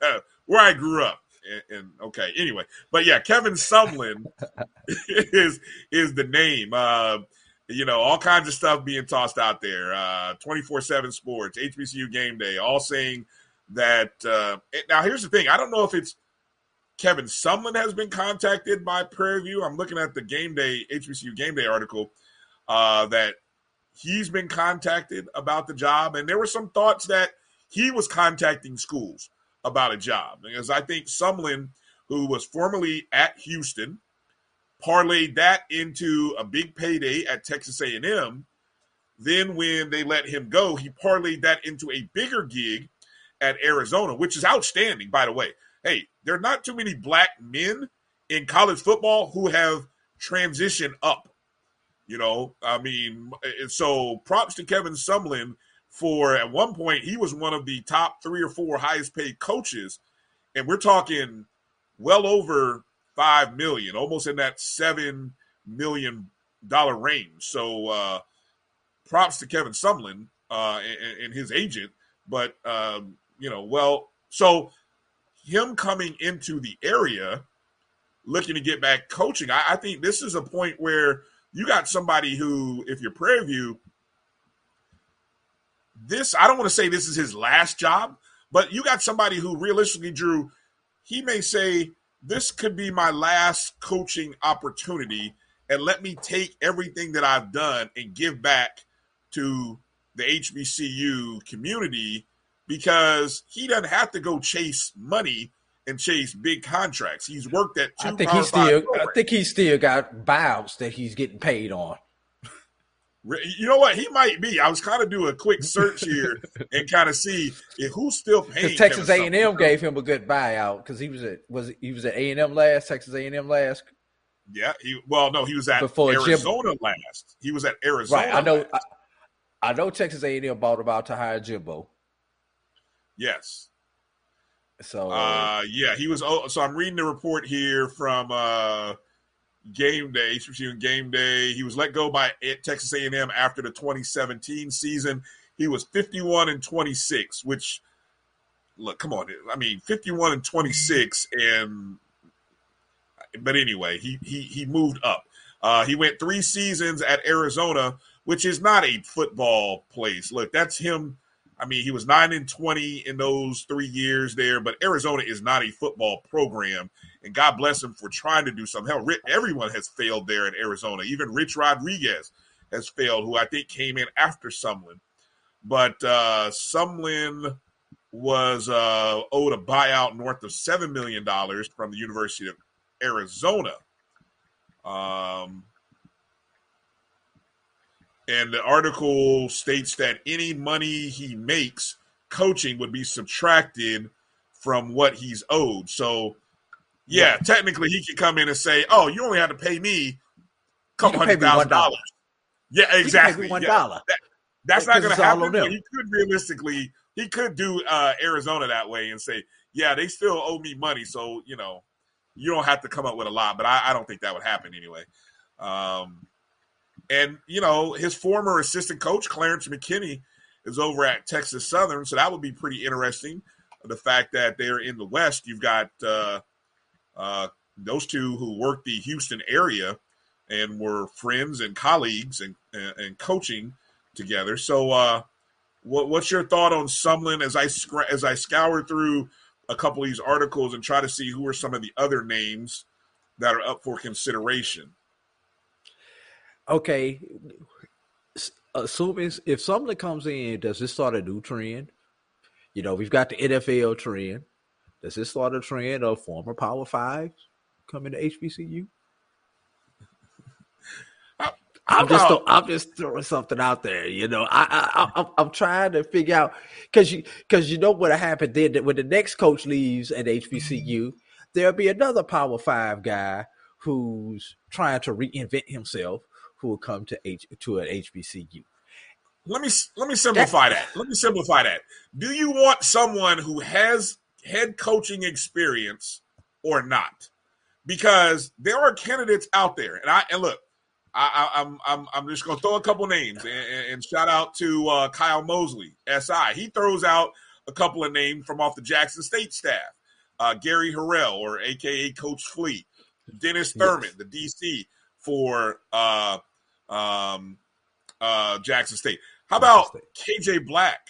where I grew up. And, and okay, anyway, but yeah, Kevin Sumlin is is the name. Uh, you know, all kinds of stuff being tossed out there. Twenty four seven Sports, HBCU Game Day, all saying that. Uh, it- now, here's the thing: I don't know if it's Kevin Sumlin has been contacted by Prairie View. I'm looking at the Game Day HBCU Game Day article uh, that he's been contacted about the job, and there were some thoughts that he was contacting schools about a job because I think Sumlin, who was formerly at Houston, parlayed that into a big payday at Texas A&M. Then when they let him go, he parlayed that into a bigger gig at Arizona, which is outstanding, by the way. Hey, there are not too many black men in college football who have transitioned up. You know, I mean, so props to Kevin Sumlin for at one point he was one of the top three or four highest paid coaches, and we're talking well over five million, almost in that seven million dollar range. So uh, props to Kevin Sumlin uh, and, and his agent, but um, you know, well, so him coming into the area looking to get back coaching, I, I think this is a point where you got somebody who, if you're Prairie View, this I don't want to say this is his last job, but you got somebody who realistically, Drew, he may say this could be my last coaching opportunity, and let me take everything that I've done and give back to the HBCU community because he doesn't have to go chase money and chase big contracts. He's worked at two I think he still. Five I think he still got buyouts that he's getting paid on. Re- You know what? He might be. I was kind of do a quick search here and kind of see if who's still paying. Texas A and M gave him a good buyout because he was at was he was at A and M last Texas A and M last. Yeah, he well, no, he was at Before Jim- Arizona last. He was at Arizona. Right, I know. last. I, I know Texas A and M bought about to hire Jimbo. yes. So Uh, yeah, he was. Oh, so I'm reading the report here from uh, Game Day, HBCU Game Day. He was let go by Texas A&M after the 2017 season. He was 51 and 26, which look, come on, I mean 51 and 26, and but anyway, he he he moved up. Uh, he went three seasons at Arizona, which is not a football place. Look, that's him. I mean, he was nine and twenty in those three years there, but Arizona is not a football program. And God bless him for trying to do something. Hell, everyone has failed there in Arizona. Even Rich Rodriguez has failed, who I think came in after Sumlin. But uh, Sumlin was uh, owed a buyout north of seven million dollars from the University of Arizona. Um, and the article states that any money he makes coaching would be subtracted from what he's owed. So, yeah, technically he could come in and say, "Oh, you only have to pay me a couple You can pay hundred thousand $1. dollars." Yeah, You can pay me exactly. one Yeah. dollar. That's not going to happen. He could realistically, he could do uh, Arizona that way and say, "Yeah, they still owe me money, so you know, you don't have to come up with a lot." But I, I don't think that would happen anyway. Um, and you know, his former assistant coach Clarence McKinney is over at Texas Southern, so that would be pretty interesting. The fact that they're in the West, you've got uh, uh, those two who worked the Houston area and were friends and colleagues and and, and coaching together. So, uh, what, what's your thought on Sumlin as I as I scour through a couple of these articles and try to see who are some of the other names that are up for consideration? Okay, assuming if something comes in, does this start a new trend? You know, we've got the NFL trend. Does this start a trend of former Power Fives coming to HBCU? I'm just throw- I'm just throwing something out there. You know, I I, I I'm- I'm trying to figure out because you because you know what happened then that when the next coach leaves at HBCU, mm-hmm. there'll be another Power Five guy who's trying to reinvent himself who will come to H to an HBCU. let me let me simplify that. Let me simplify that. Do you want someone who has head coaching experience or not? Because there are candidates out there, and I and look, I, I, I'm I'm I'm just gonna throw a couple names and, and- shout out to uh, Kyle Mosley, SI. He throws out a couple of names from off the Jackson State staff. Uh, Gary Harrell, or AKA Coach Fleet, Dennis Thurman, the DC for uh, um, uh, Jackson State. How about KJ Black,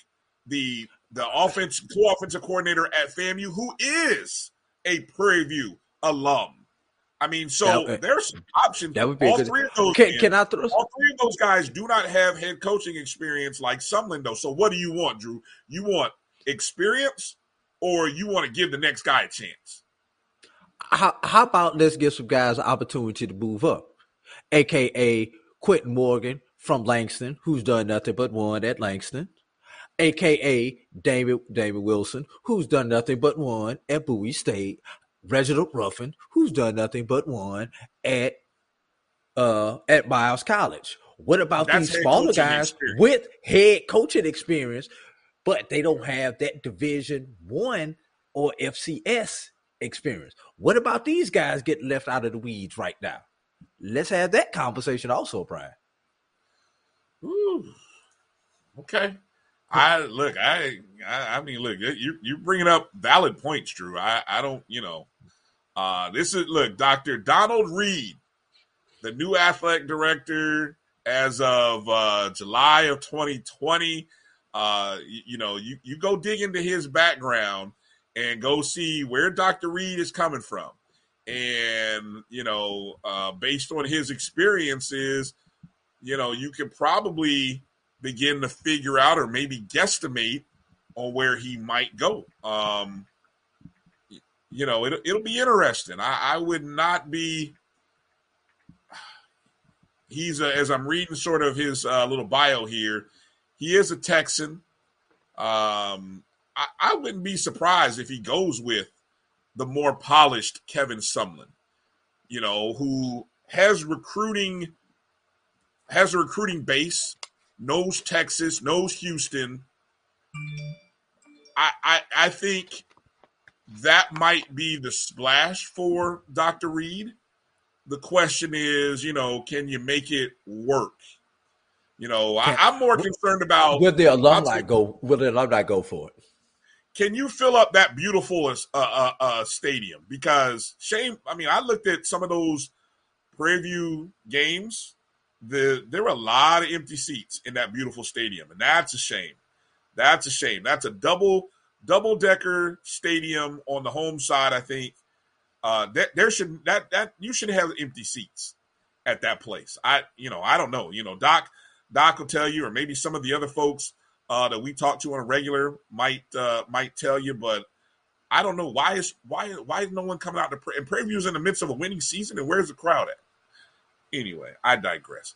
the the offense co-offensive coordinator at FAMU, who is a Prairie View alum? I mean, so That- there's some options. That would be all good. three of those. Can, can I throw? all three of those guys do not have head coaching experience like Sumlin though. So what do you want, Drew? You want experience, or you want to give the next guy a chance? How, how about let's give some guys an opportunity to move up, aka Quentin Morgan from Langston, who's done nothing but won at Langston, aka David David Wilson, who's done nothing but won at Bowie State, Reginald Ruffin, who's done nothing but won at uh, at Miles College? What about That's these smaller guys experience. with head coaching experience, but they don't have that Division One or FCS experience? What about these guys getting left out of the weeds right now? Let's have that conversation also, Brian. Ooh. Okay. I look. I, I. I mean, look. You you bringing up valid points, Drew. I. I don't. You know. Uh, this is look, Doctor Donald Reed, the new athletic director as of uh, July of 2020. Uh, you, you know, you you go dig into his background and go see where Dr. Reed is coming from, and you know, uh, based on his experiences, you know, you can probably begin to figure out or maybe guesstimate on where he might go. Um, you know, it, it'll be interesting. I, I would not be. He's a, as I'm reading sort of his uh, little bio here. He is a Texan. Um, I, I wouldn't be surprised if he goes with the more polished Kevin Sumlin. You know, who has recruiting has a recruiting base, knows Texas, knows Houston. I, I I think that might be the splash for Dr. Reed. The question is, you know, can you make it work? You know, I, I'm more concerned about Will the alumni go? Will the alumni go for it? Can you fill up that beautiful uh, uh, uh, stadium? Because shame, I mean, I looked at some of those Prairie View games. The there were a lot of empty seats in that beautiful stadium, and that's a shame. That's a shame. That's a double double decker stadium on the home side. I think uh, that there should that that you should have empty seats at that place. I you know I don't know. You know Doc Doc will tell you, or maybe some of the other folks uh, that we talk to on a regular might uh, might tell you, but I don't know why is why why is no one coming out to pre- and previews in the midst of a winning season and where's the crowd at? Anyway, I digress.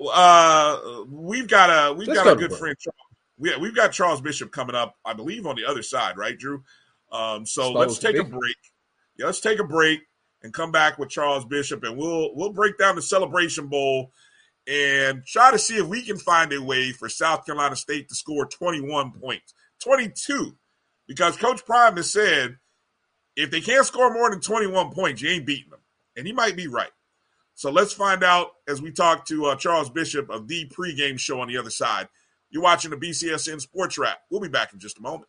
Uh, we've got a we've Let's got go a good friend. Charles- Yeah, we've got Charles Bishop coming up, I believe, on the other side, right, Drew? Um, so let's take a break. Yeah, let's take a break and come back with Charles Bishop, and we'll we'll break down the Celebration Bowl and try to see if we can find a way for South Carolina State to score 21 points, 22, because Coach Prime has said if they can't score more than 21 points, you ain't beating them, and he might be right. So let's find out as we talk to uh, Charles Bishop of the pregame show on the other side. You're watching the BCSN Sports Wrap. We'll be back in just a moment.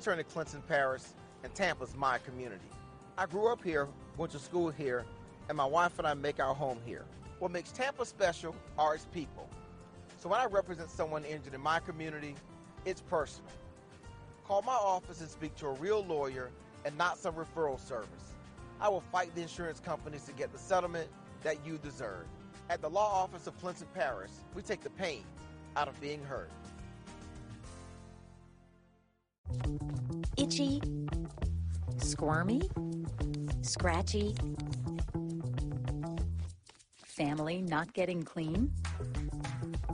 Returning to Clinton Paris, and Tampa's my community. I grew up here, went to school here, and my wife and I make our home here. What makes Tampa special are its people. So when I represent someone injured in my community, it's personal. Call my office and speak to a real lawyer and not some referral service. I will fight the insurance companies to get the settlement that you deserve. At the law office of Clinton Paris, we take the pain out of being heard. Itchy, squirmy, scratchy, family not getting clean?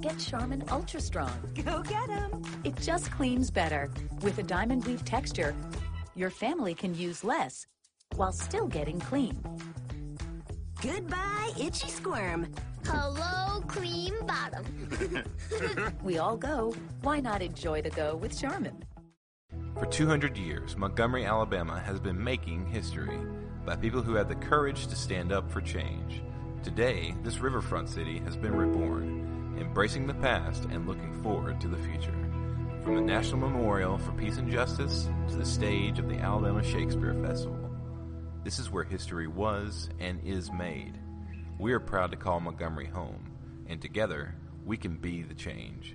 Get Charmin Ultra Strong. Go get 'em! It just cleans better. With a diamond weave texture, your family can use less while still getting clean. Goodbye, itchy squirm. Hello, cream bottom. We all go. Why not enjoy the go with Charmin? For 200 years, Montgomery, Alabama has been making history by people who had the courage to stand up for change. Today, this riverfront city has been reborn, embracing the past and looking forward to the future. From the National Memorial for Peace and Justice to the stage of the Alabama Shakespeare Festival, this is where history was and is made. We are proud to call Montgomery home, and together, we can be the change.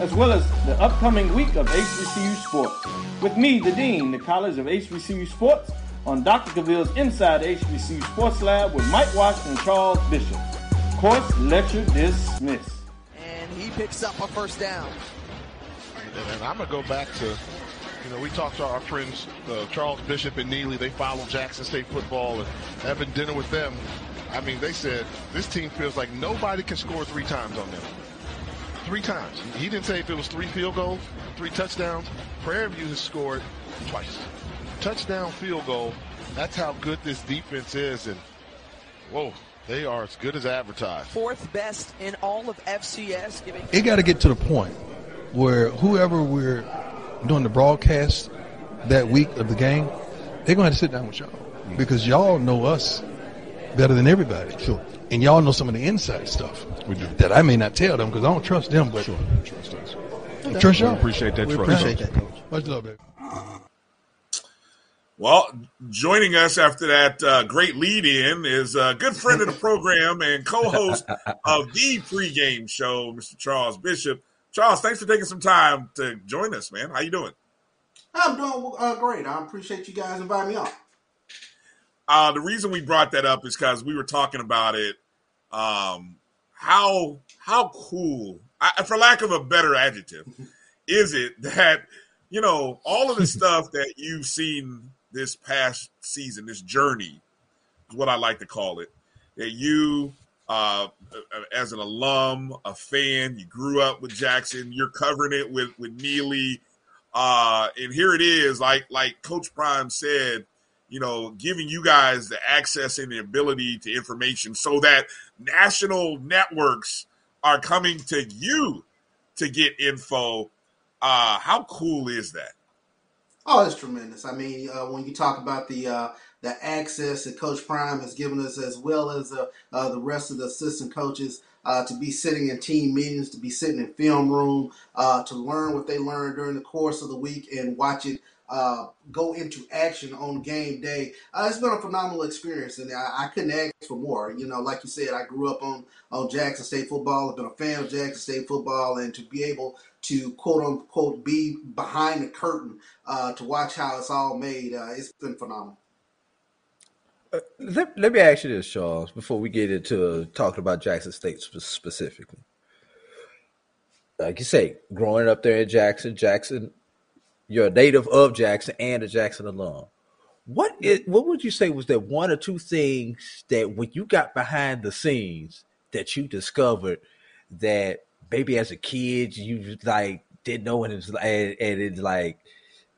as well as the upcoming week of HBCU sports. With me, the Dean, the College of HBCU Sports, on Dr. Cavill's Inside HBCU Sports Lab with Mike Washington and Charles Bishop. Course lecture dismissed. And he picks up a first down. And, and I'm going to go back to, you know, we talked to our friends, uh, Charles Bishop and Neely. They follow Jackson State football and having dinner with them. I mean, they said this team feels like nobody can score three times on them three times. He didn't say if it was three field goals, three touchdowns. Prairie View has scored twice. Touchdown, field goal. That's how good this defense is. And whoa, they are as good as advertised. Fourth best in all of FCS. Giving it got to get to the point where whoever we're doing the broadcast that week of the game, they're going to have to sit down with y'all because y'all know us better than everybody. Sure and y'all know some of the inside stuff that I may not tell them because I don't trust them, but sure. trust us. Okay. Trust y'all. We appreciate that. We trust. appreciate that, coach. Much love, baby. Well, joining us after that uh, great lead in is a good friend of the program and co host of the pregame show, Mr. Charles Bishop. Charles, thanks for taking some time to join us, man. How you doing? I'm doing uh, great. I appreciate you guys inviting me on. Uh, the reason we brought that up is because we were talking about it um, how how cool, I, for lack of a better adjective, is it that you know all of the stuff that you've seen this past season, this journey, is what I like to call it. That you, uh, as an alum, a fan, you grew up with Jackson. You're covering it with with Neely, uh, and here it is. Like like Coach Prime said, you know, giving you guys the access and the ability to information so that national networks are coming to you to get info. Uh, how cool is that? Oh, it's tremendous. I mean, uh, when you talk about the uh, the access that Coach Prime has given us, as well as uh, uh the rest of the assistant coaches, uh, to be sitting in team meetings, to be sitting in film room, uh, to learn what they learned during the course of the week and watch it uh, go into action on game day. Uh, it's been a phenomenal experience, and I, I, couldn't ask for more. You know, like you said, I grew up on on Jackson State football. I've been a fan of Jackson State football, and to be able to quote unquote be behind the curtain uh, to watch how it's all made, uh, it's been phenomenal. Uh, let, let me ask you this, Charles, before we get into talking about Jackson State specifically. Like you say, growing up there in Jackson, Jackson you're a native of Jackson and a Jackson alum. What is what would you say was that one or two things that when you got behind the scenes that you discovered that maybe as a kid you like didn't know and it's and, and like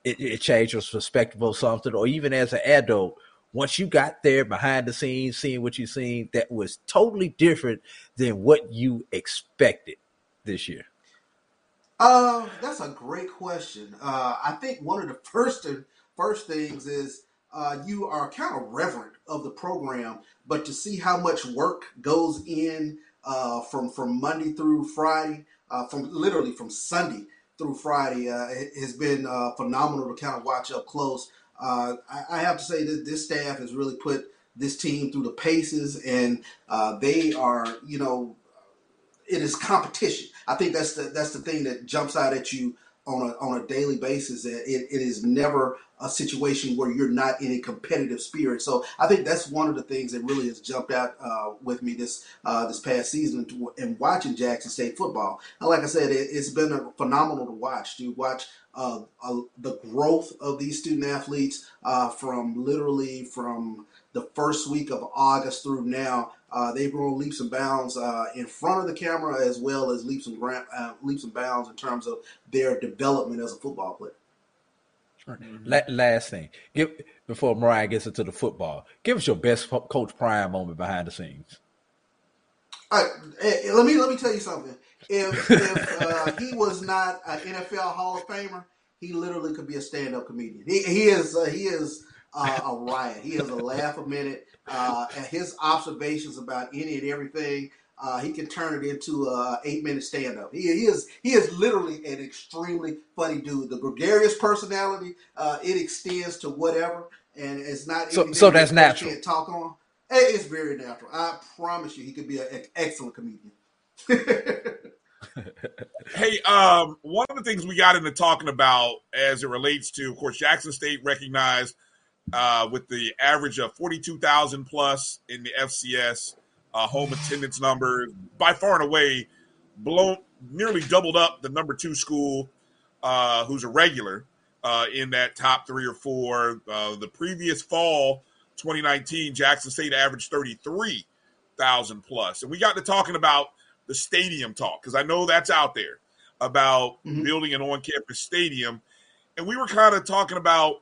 it, it changed your perspective of something, or even as an adult, once you got there behind the scenes, seeing what you've seen, that was totally different than what you expected this year. Uh, that's a great question. Uh, I think one of the first first things is uh, you are kind of reverent of the program, but to see how much work goes in uh, from from Monday through Friday, uh, from literally from Sunday through Friday, uh, has been uh, phenomenal to kind of watch up close. Uh, I, I have to say that this staff has really put this team through the paces, and uh, they are, you know, it is competition. I think that's the that's the thing that jumps out at you on a on a daily basis. That it, it is never a situation where you're not in a competitive spirit. So I think that's one of the things that really has jumped out uh, with me this uh, this past season and watching Jackson State football. And like I said, it, has been phenomenal to watch. To watch uh, the growth of these student athletes uh, from literally from the first week of August through now uh, they've grown leaps and bounds uh, in front of the camera as well as leaps and uh, leaps and bounds in terms of their development as a football player. Right. last thing, give before Mariah gets into the football, give us your best Coach Prime moment behind the scenes. All right, hey, let me let me tell you something. If if uh, he was not an NFL Hall of Famer, he literally could be a stand-up comedian. He, he is uh, he is uh, a riot. He has a laugh a minute. Uh, and his observations about any and everything, uh, he can turn it into a eight-minute stand-up. He, he is he is literally an extremely funny dude. The gregarious personality uh, it extends to whatever, and it's not So- so that's you natural. Can't talk on. It's very natural. I promise you, he could be an excellent comedian. Hey, um, one of the things we got into talking about as it relates to, of course, Jackson State recognized uh, with the average of 42,000 plus in the FCS uh, home attendance number, by far and away, blown, nearly doubled up the number two school uh, who's a regular uh, in that top three or four. Uh, the previous fall, 2019, Jackson State averaged 33,000 plus. And we got to talking about the stadium talk because I know that's out there about building an on campus stadium. And we were kind of talking about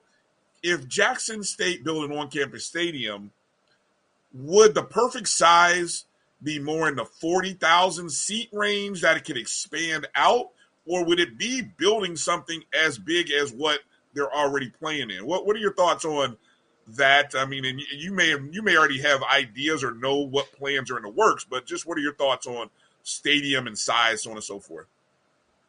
if Jackson State built an on campus stadium, would the perfect size be more in the 40,000 seat range that it could expand out? Or would it be building something as big as what they're already playing in? What What are your thoughts on that? I mean, and you- may you may already have ideas or know what plans are in the works, but just what are your thoughts on stadium and size, so on and so forth?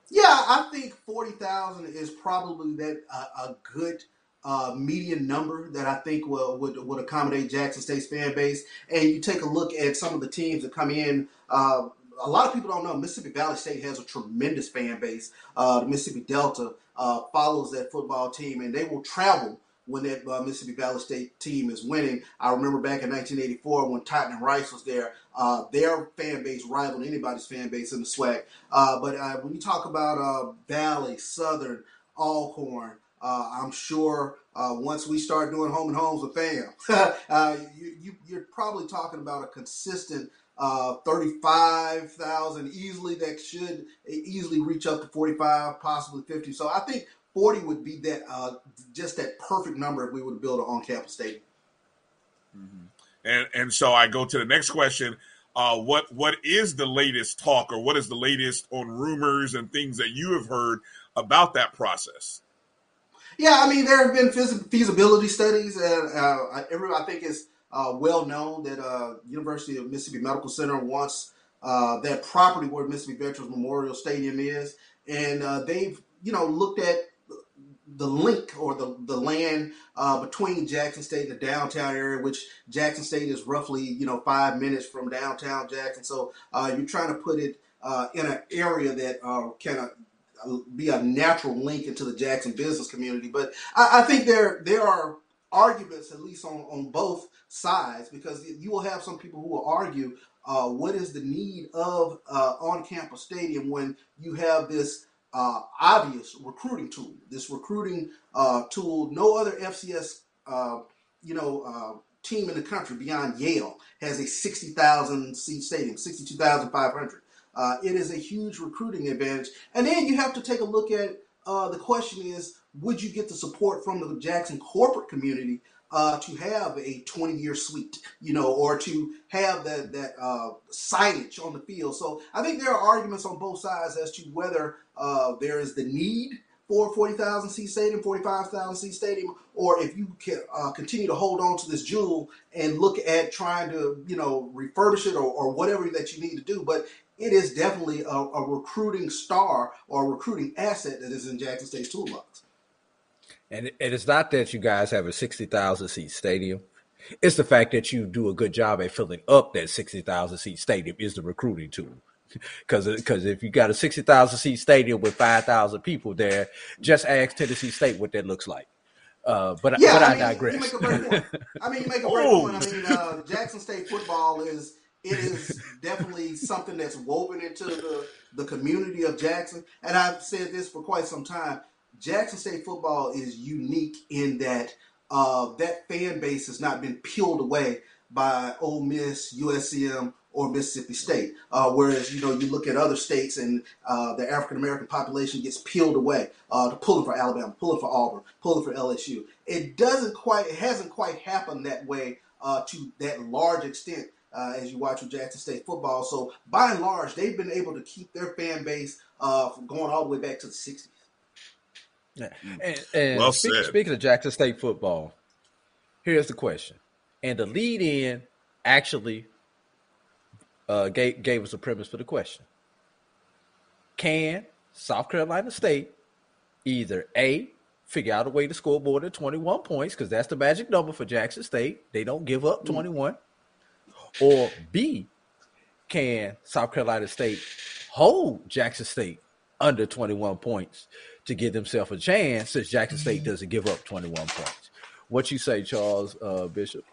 Yeah, I think forty thousand is probably that uh, a good uh, median number that I think will would would accommodate Jackson State's fan base. And you take a look at some of the teams that come in. Uh, a lot of people don't know Mississippi Valley State has a tremendous fan base. Uh, the Mississippi Delta uh, follows that football team, and they will travel when that uh, Mississippi Valley State team is winning. I remember back in 1984 when Totten and Rice was there. Uh, their fan base rivaled anybody's fan base in the SWAC. Uh, but uh, when you talk about uh, Valley, Southern, Alcorn, uh, I'm sure uh, once we start doing home and homes with fam, uh, you, you, you're probably talking about a consistent uh, 35,000 easily that should easily reach up to 45, possibly 50. So I think 40 would be that uh, just that perfect number if we would build an on-campus stadium. And and so I go to the next question. Uh, what what is the latest talk, or what is the latest on rumors and things that you have heard about that process? Yeah, I mean there have been feas- feasibility studies, and uh, every I think it's uh, well known that uh, University of Mississippi Medical Center wants uh, that property where Mississippi Veterans Memorial Stadium is, and uh, they've you know looked at the link or the the land uh, between Jackson State and the downtown area, which Jackson State is roughly you know five minutes from downtown Jackson. So uh, you're trying to put it uh, in an area that uh, can be a natural link into the Jackson business community. But I, I think there there are arguments at least on, on both sides because you will have some people who will argue uh, what is the need of uh, on-campus stadium when you have this uh, obvious recruiting tool this recruiting uh, tool no other fcs uh, you know uh, team in the country beyond yale has a 60000 seat stadium 62500 uh, it is a huge recruiting advantage, and then you have to take a look at uh, the question: is would you get the support from the Jackson corporate community uh, to have a 20 year suite, you know, or to have that that uh, signage on the field. So I think there are arguments on both sides as to whether uh, there is the need for 40,000 seat stadium, 45,000 seat stadium, or if you can uh, continue to hold on to this jewel and look at trying to, you know, refurbish it or, or whatever that you need to do. But it is definitely a, a recruiting star or a recruiting asset that is in Jackson State's toolbox. And and it's not that you guys have a sixty thousand seat stadium. It's the fact that you do a good job at filling up that sixty thousand seat stadium is the recruiting tool. Because because if you got a sixty thousand seat stadium with five thousand people there, just ask Tennessee State what that looks like. Uh, but Yeah, but I, I mean, digress. You make a great point. I mean, you make a great Oh. point. I mean, uh, Jackson State football is it is definitely something that's woven into the the community of Jackson. And I've said this for quite some time. Jackson State football is unique in that uh, that fan base has not been peeled away by Ole Miss, USCM, or Mississippi State. Uh, whereas you know you look at other states and uh, the African American population gets peeled away uh, pulling for Alabama, pulling for Auburn, pulling for LSU. It doesn't quite, it hasn't quite happened that way uh, to that large extent. Uh, as you watch with Jackson State football, so by and large, they've been able to keep their fan base uh, from going all the way back to the '60s. Yeah. And, and Well speak- said. speaking of Jackson State football, here's the question. And the lead in actually uh, gave, gave us a premise for the question. Can South Carolina State either A, figure out a way to score more than 21 points, because that's the magic number for Jackson State. They don't give up 21. Or B, can South Carolina State hold Jackson State under 21 points to give themselves a chance since Jackson State doesn't give up 21 points? What you say, Charles uh, Bishop?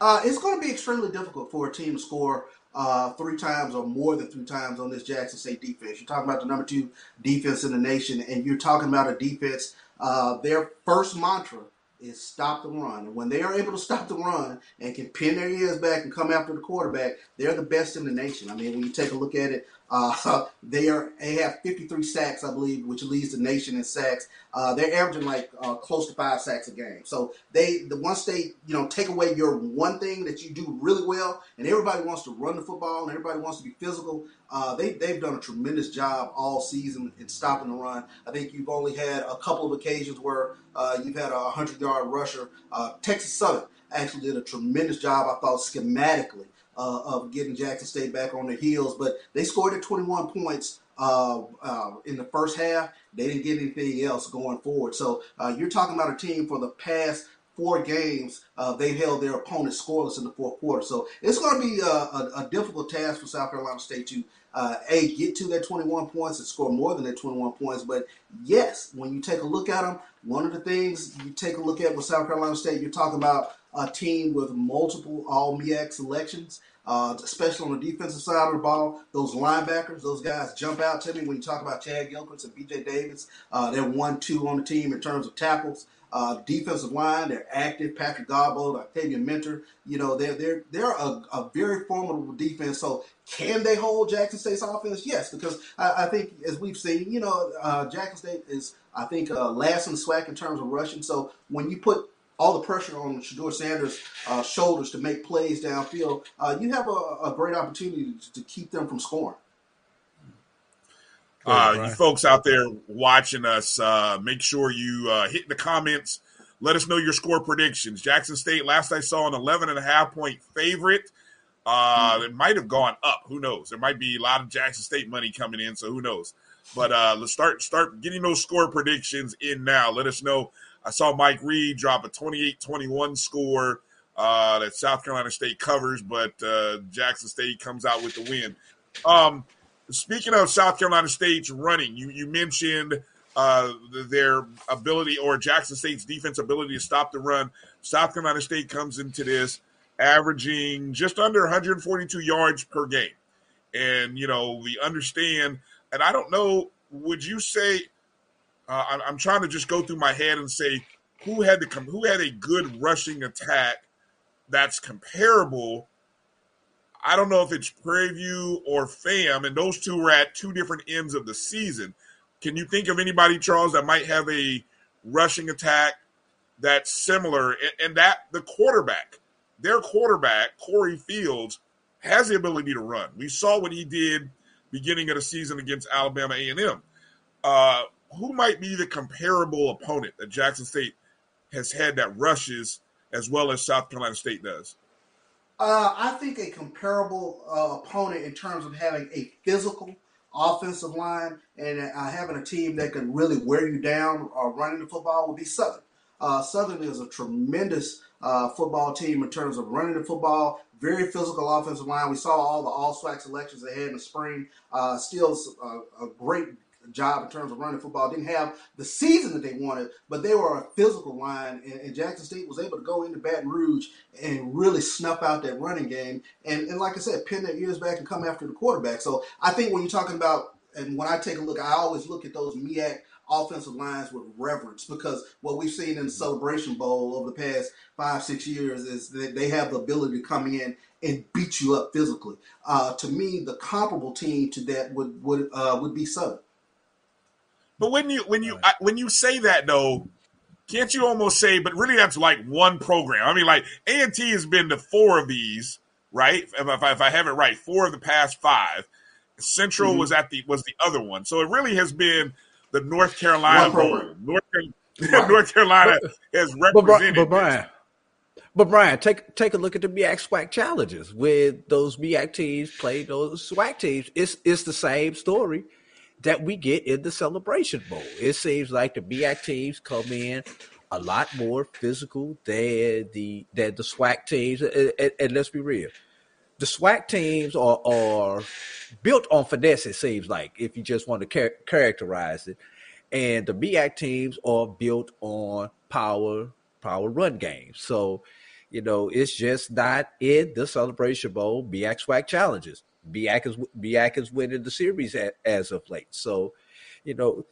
Uh, it's going to be extremely difficult for a team to score uh, three times or more than three times on this Jackson State defense. You're talking about the number two defense in the nation, and you're talking about a defense. Uh, their first mantra is stop the run. And when they are able to stop the run and can pin their ears back and come after the quarterback, they're the best in the nation. I mean, when you take a look at it, uh, they are they have 53 sacks, I believe, which leads the nation in sacks. Uh, they're averaging like uh, close to five sacks a game. So they, the once they, you know, take away your one thing that you do really well, and everybody wants to run the football and everybody wants to be physical. Uh, they they've done a tremendous job all season in stopping the run. I think you've only had a couple of occasions where uh, you've had a hundred yard rusher. Uh, Texas Southern actually did a tremendous job. I thought schematically uh, of getting Jackson State back on their heels, but they scored at 21 points uh, uh, in the first half. They didn't get anything else going forward. So uh, you're talking about a team for the past four games, uh, they've held their opponents scoreless in the fourth quarter. So it's going to be a, a, a difficult task for South Carolina State to uh, a get to that 21 points and score more than that 21 points. But yes, when you take a look at them, one of the things you take a look at with South Carolina State, you're talking about a team with multiple All MEAC selections. Uh, especially on the defensive side of the ball, those linebackers, those guys jump out to me when you talk about Chad Gilchrist and BJ Davis. Uh, they're one-two on the team in terms of tackles. Uh, defensive line, they're active. Patrick Garbo, Octavian Mentor, you know, they're they're they're a, a very formidable defense. So can they hold Jackson State's offense? Yes, because I, I think as we've seen, you know, uh, Jackson State is I think uh, last in SWAC in terms of rushing. So when you put all the pressure on Shedeur Sanders' uh, shoulders to make plays downfield, uh, you have a, a great opportunity to, to keep them from scoring. Uh, you folks out there watching us, uh, make sure you uh, hit the comments. Let us know your score predictions. Jackson State, last I saw, an 11 and a half point favorite. Uh, It might have gone up. Who knows? There might be a lot of Jackson State money coming in, so who knows? But uh, let's start start getting those score predictions in now. Let us know. I saw Mike Reed drop a 28-21 score uh, that South Carolina State covers, but uh, Jackson State comes out with the win. Um, Speaking of South Carolina State's running, you you mentioned uh, their ability or Jackson State's defense ability to stop the run. South Carolina State comes into this averaging just under 142 yards per game, and you know we understand. And I don't know. Would you say? Uh, I'm, trying to just go through my head and say who had to come, who had a good rushing attack that's comparable I don't know if it's Prairie View or FAM, and those two were at two different ends of the season. Can you think of anybody, Charles, that might have a rushing attack that's similar? And, and that the quarterback, their quarterback, Corey Fields, has the ability to run. We saw what he did beginning of the season against Alabama A&M. Uh, who might be the comparable opponent that Jackson State has had that rushes as well as South Carolina State does? Uh, I think a comparable uh, opponent in terms of having a physical offensive line and uh, having a team that can really wear you down uh, running the football would be Southern. Uh, Southern is a tremendous uh, football team in terms of running the football, very physical offensive line. We saw all the all SWAC selections they had in the spring. Still a great job in terms of running football. Didn't have the season that they wanted, but they were a physical line, and, and, Jackson State was able to go into Baton Rouge and really snuff out that running game. And, and like I said, pin their ears back and come after the quarterback. So I think when you're talking about, and when I take a look, I always look at those MEAC offensive lines with reverence because what we've seen in the Celebration Bowl over the past five, six years is that they have the ability to come in and beat you up physically. Uh, to me, the comparable team to that would would uh, would be Southern. But when you when you I, when you say that though, can't you almost say? But really, that's like one program. I mean, like A and T has been to four of these, right? If I, if I have it right, four of the past five. Central Mhm. was at the was the other one. So it really has been the North Carolina program. North, Carolina, North Carolina has But, Bri- represented. but Brian, but Brian, take take a look at the MEAC SWAC challenges with those MEAC teams play those SWAC teams. It's it's the same story that we get in the Celebration Bowl. It seems like the MEAC teams come in a lot more physical than the than the SWAC teams. And, and- and let's be real, the SWAC teams are are built on finesse. It seems like if you just want to char- characterize it, and the MEAC teams are built on power power run games. So, you know, it's just not in the Celebration Bowl MEAC SWAC challenges. MEAC is winning the series a- as of late. So, you know,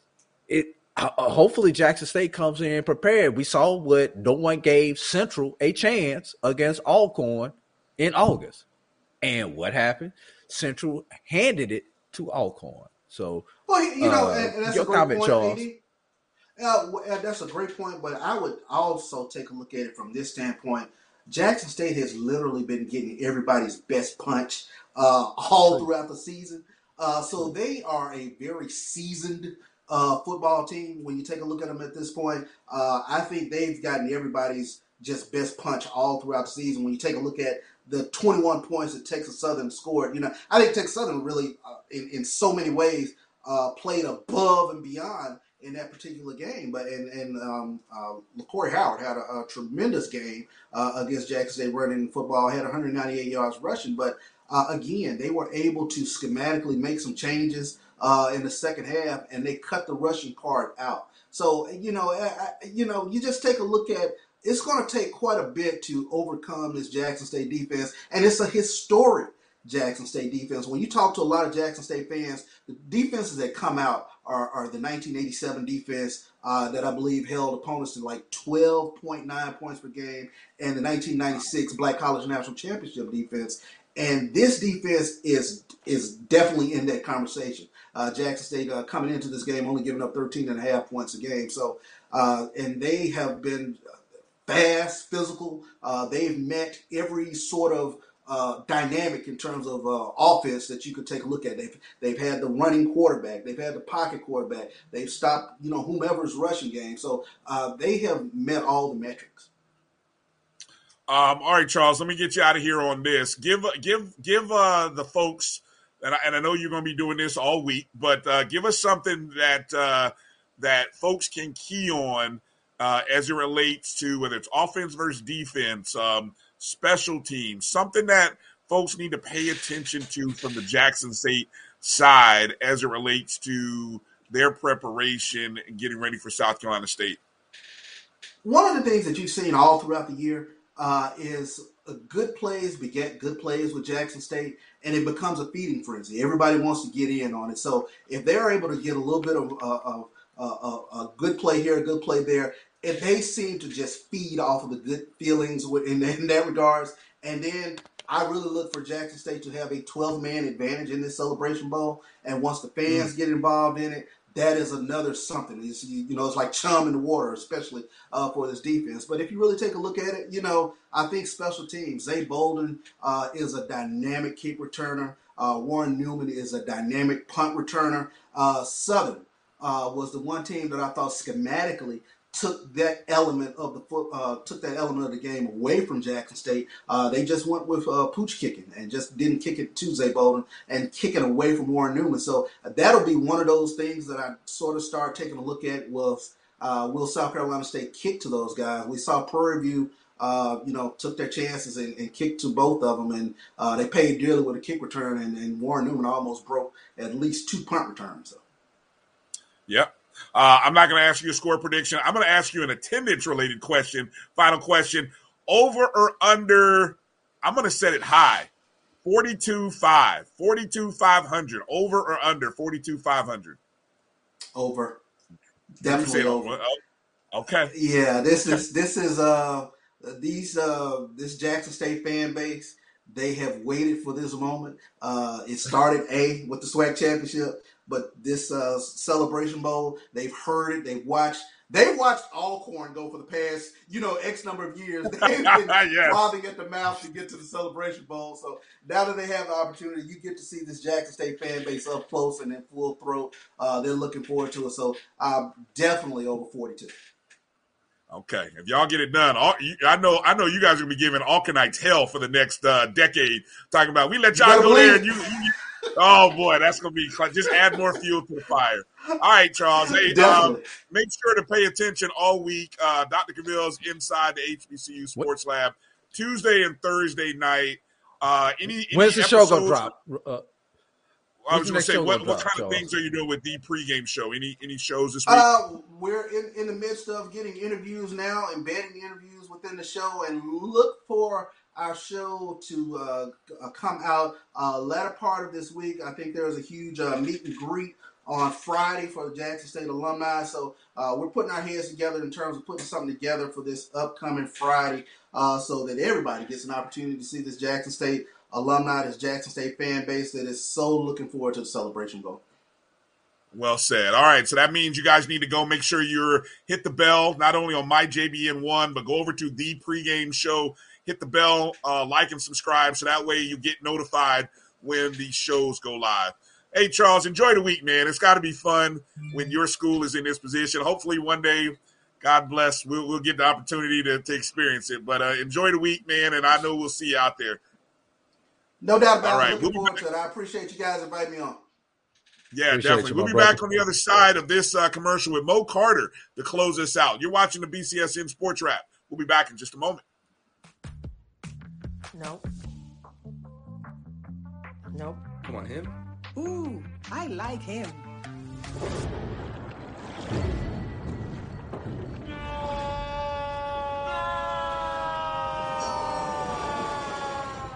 it. Hopefully, Jackson State comes in prepared. We saw what no one gave Central a chance against Alcorn in August, and what happened? Central handed it to Alcorn. So, Well, you know, uh, and, and that's your a comment, point, Charles. Uh, that's a great point, but I would also take a look at it from this standpoint. Jackson State has literally been getting everybody's best punch uh, all throughout the season. Uh, so they are a very seasoned uh, football team. When you take a look at them at this point, uh, I think they've gotten everybody's just best punch all throughout the season. When you take a look at the 21 points that Texas Southern scored, you know, I think Texas Southern really, uh, in, in so many ways, uh, played above and beyond in that particular game. But and and um, uh, LaCory Howard had a, a tremendous game uh, against Jackson State running football. Had 198 yards rushing, but uh, again, they were able to schematically make some changes uh, in the second half, and they cut the rushing part out. So you know, I, I- you know, you just take a look at. It's going to take quite a bit to overcome this Jackson State defense, and it's a historic Jackson State defense. When you talk to a lot of Jackson State fans, the defenses that come out are, are the 1987 defense uh, that I believe held opponents to like 12.9 points per game, and the 1996 Black College National Championship defense. And this defense is is definitely in that conversation. Uh, Jackson State uh, coming into this game only giving up 13 and a half points a game. So, uh, and they have been fast, physical. Uh, they've met every sort of uh, dynamic in terms of uh, offense that you could take a look at. They've they've had the running quarterback, they've had the pocket quarterback, they've stopped you know whomever's rushing game. So uh, they have met all the metrics. Um, all right, Charles, let me get you out of here on this. Give give give uh, the folks, and I, and I know you're going to be doing this all week, but uh, give us something that uh, that folks can key on uh, as it relates to whether it's offense versus defense, um, special teams, something that folks need to pay attention to from the Jackson State side as it relates to their preparation and getting ready for South Carolina State. One of the things that you've seen all throughout the year uh, is a good plays beget good plays with Jackson State, and it becomes a feeding frenzy. Everybody wants to get in on it. So if they're able to get a little bit of uh, of, uh, uh, a good play here, a good play there, if they seem to just feed off of the good feelings in, in that regards, and then I really look for Jackson State to have a 12 man advantage in this Celebration Bowl, and once the fans get involved in it, that is another something. It's, you know, it's like chum in the water, especially uh, for this defense. But if you really take a look at it, you know, I think special teams. Zay Bolden uh, is a dynamic kick returner. Uh, Warren Newman is a dynamic punt returner. Uh, Southern uh, was the one team that I thought schematically took that element of the foot, uh, took that element of the game away from Jackson State. Uh, they just went with uh, pooch kicking and just didn't kick it to Zay Bolden and kicking away from Warren Newman. So uh, that'll be one of those things that I sort of start taking a look at. Was uh, will South Carolina State kick to those guys? We saw Prairie View. Uh, you know, took their chances and, and kicked to both of them, and they paid dearly with a kick return. And, and Warren Newman almost broke at least two punt returns. Uh, I'm not going to ask you a score prediction. I'm going to ask you an attendance related question. Final question. Over or under, I'm going to set it high 42 5. 42 500. Over or under 42 500. Over. Definitely said over. Oh, Okay. Yeah, this is this is uh these uh this Jackson State fan base. They have waited for this moment. Uh, it started a with the SWAC championship. But this uh, Celebration Bowl, they've heard it, they've watched. They've watched Alcorn go for the past, you know, X number of years. They've been Yes. at the mouth to get to the Celebration Bowl. So now that they have the opportunity, you get to see this Jackson State fan base up close and in full throat. Uh, they're looking forward to it. So um, definitely over 42. Okay, if y'all get it done, all, you, I know I know you guys are gonna be giving Alcornites hell for the next uh, decade. Talking about we let y'all go there, and you, you- oh boy, that's gonna be cl- just add more fuel to the fire. All right, Charles. Hey, um, make sure to pay attention all week. Uh, Dr. Cavill's inside the HBCU Sports Lab Tuesday and Thursday night. Uh, any, any When's the show gonna drop? Uh, I was gonna say, what, what drop, kind of things are you doing with the pregame show? Any any shows this week? Uh, we're in, in the midst of getting interviews now, embedding interviews within the show, and look for our show to uh, uh, come out uh, latter part of this week. I think there's a huge uh, meet and greet on Friday for the Jackson State alumni. So uh, we're putting our heads together in terms of putting something together for this upcoming Friday, uh, so that everybody gets an opportunity to see this Jackson State alumni, this Jackson State fan base that is so looking forward to the Celebration Bowl. Well said. All right, so that means you guys need to go make sure you're hit the bell not only on my JBN one, but go over to the pregame show, hit the bell, uh, like and subscribe, so that way you get notified when these shows go live. Hey Charles, enjoy the week, man. It's got to be fun when your school is in this position. Hopefully, one day, God bless, we'll, we'll get the opportunity to, to experience it. But uh, enjoy the week, man, and I know we'll see you out there. No doubt about All it. right, Looking we'll be forward to it. I appreciate you guys inviting me on. Yeah, Appreciate definitely. you, we'll be brother. back on the other side of this uh, commercial with Mo Carter to close us out. You're watching the BCSN Sports Wrap. We'll be back in just a moment. Nope. Nope. Come on, him. Ooh, I like him.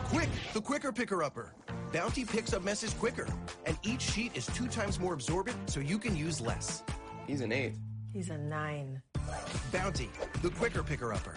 Quick, the quicker picker upper. Bounty picks up messes quicker, and each sheet is two times more absorbent, so you can use less. He's an eight. He's a nine. Bounty, the quicker picker upper.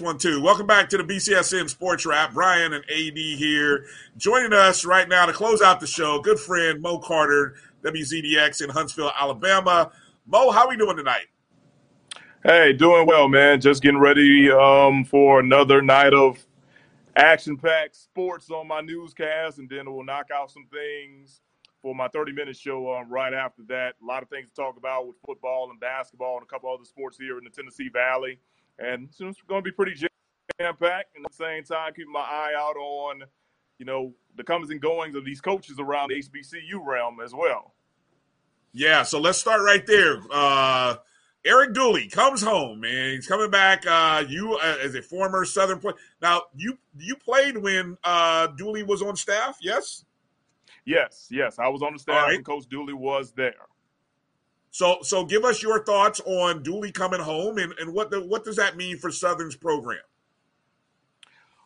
One, two. Welcome back to the BCSN Sports Wrap. Brian and AD here. Joining us right now to close out the show, good friend Mo Carter, WZDX in Huntsville, Alabama. Mo, how are we doing tonight? Hey, doing well, man. Just getting ready um, for another night of action-packed sports on my newscast, and then we'll knock out some things for my 30-minute show um, right after that. A lot of things to talk about with football and basketball and a couple other sports here in the Tennessee Valley, and it's going to be pretty jam packed. and at the same time, keeping my eye out on, you know, the comings and goings of these coaches around the HBCU realm as well. Yeah, so let's start right there. Uh, Eric Dooley comes home, man. He's coming back. Uh, you uh, as a former Southern player. Now you you played when uh, Dooley was on staff. Yes. Yes, yes, I was on the staff, right. and Coach Dooley was there. So so give us your thoughts on Dooley coming home and, and what the, what does that mean for Southern's program?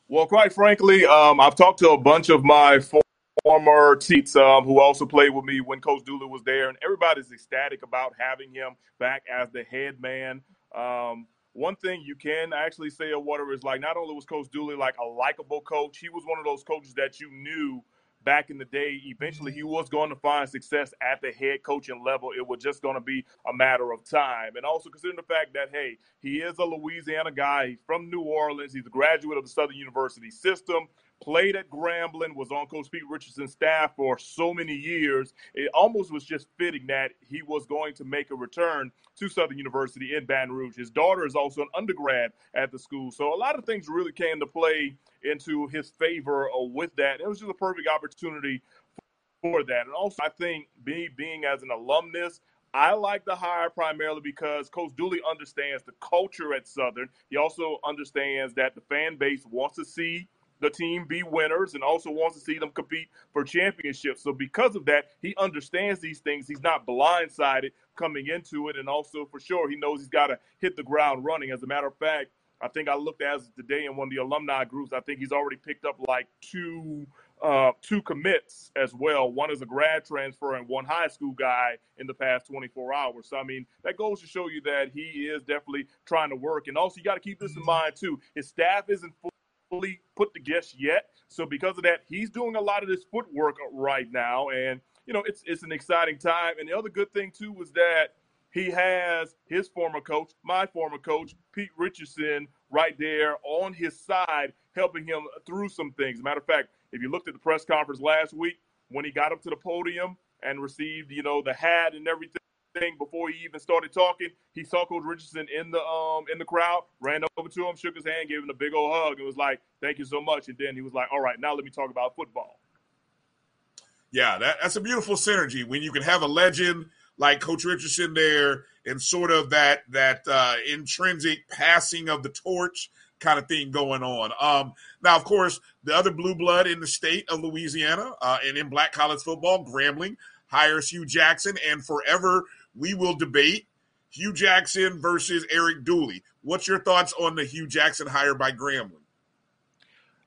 Well, quite frankly, um, I've talked to a bunch of my former teats um, who also played with me when Coach Dooley was there, and everybody's ecstatic about having him back as the head man. Um, one thing you can actually say of Water is like not only was Coach Dooley like a likable coach, he was one of those coaches that you knew back in the day, eventually he was going to find success at the head coaching level. It was just going to be a matter of time. And also considering the fact that, hey, he is a Louisiana guy. He's from New Orleans. He's a graduate of the Southern University system played at Grambling, was on Coach Pete Richardson's staff for so many years. It almost was just fitting that he was going to make a return to Southern University in Baton Rouge. His daughter is also an undergrad at the school. So a lot of things really came to play into his favor uh, with that. It was just a perfect opportunity for that. And also, I think me being as an alumnus, I like the hire primarily because Coach Dooley understands the culture at Southern. He also understands that the fan base wants to see the team be winners and also wants to see them compete for championships. So because of that, he understands these things. He's not blindsided coming into it, and also for sure he knows he's got to hit the ground running. As a matter of fact, I think I looked as today in one of the alumni groups. I think he's already picked up like two uh, two commits as well. One is a grad transfer and one high school guy in the past 24 hours. So I mean, that goes to show you that he is definitely trying to work. And also, you got to keep this in mind too. His staff isn't fully put guess yet. So because of that, he's doing a lot of this footwork right now, and you know it's it's an exciting time. And the other good thing too was that he has his former coach, my former coach, Pete Richardson, right there on his side, helping him through some things. Matter of fact, if you looked at the press conference last week when he got up to the podium and received, you know, the hat and everything thing before he even started talking. He saw Coach Richardson in the um in the crowd, ran over to him, shook his hand, gave him a big old hug, and was like, "Thank you so much." And then he was like, "All right, now let me talk about football." Yeah, that, that's a beautiful synergy when you can have a legend like Coach Richardson there, and sort of that that uh, intrinsic passing of the torch kind of thing going on. Um, now, of course, the other blue blood in the state of Louisiana uh, and in black college football, Grambling hires Hue Jackson, and forever we will debate Hue Jackson versus Eric Dooley. What's your thoughts on the Hue Jackson hire by Grambling?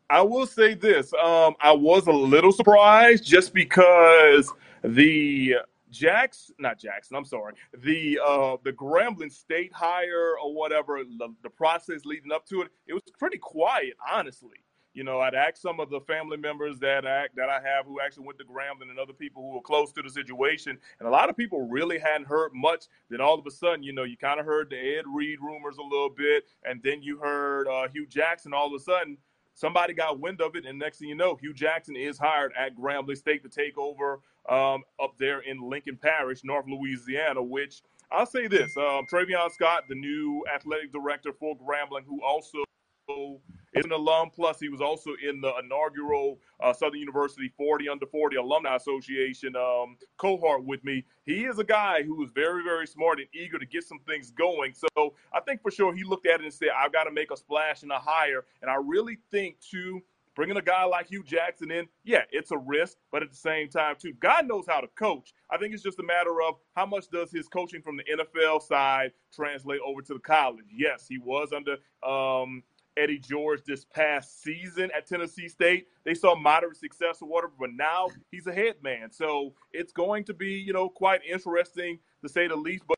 I will say this. Um, I was a little surprised just because the Jackson, not Jackson, I'm sorry, the uh, the Grambling State hire or whatever, the, the process leading up to it, it was pretty quiet, honestly. You know, I'd ask some of the family members that I, that I have who actually went to Grambling and other people who were close to the situation, and a lot of people really hadn't heard much. Then all of a sudden, you know, you kind of heard the Ed Reed rumors a little bit, and then you heard uh, Hue Jackson. All of a sudden, somebody got wind of it, and next thing you know, Hue Jackson is hired at Grambling State to take over um, up there in Lincoln Parish, North Louisiana. Which I'll say this: um, Trayvean Scott, the new athletic director for Grambling, who also is an alum. Plus, he was also in the inaugural uh, Southern University 40 Under 40 Alumni Association um, cohort with me. He is a guy who is very, very smart and eager to get some things going. So I think for sure he looked at it and said, I've got to make a splash and a hire. And I really think, too, bringing a guy like Hue Jackson in, yeah, it's a risk, but at the same time, too, God knows how to coach. I think it's just a matter of how much does his coaching from the NFL side translate over to the college. Yes, he was under um, Eddie George this past season at Tennessee State. They saw moderate success or whatever, but now he's a head man. So it's going to be, you know, quite interesting to say the least. But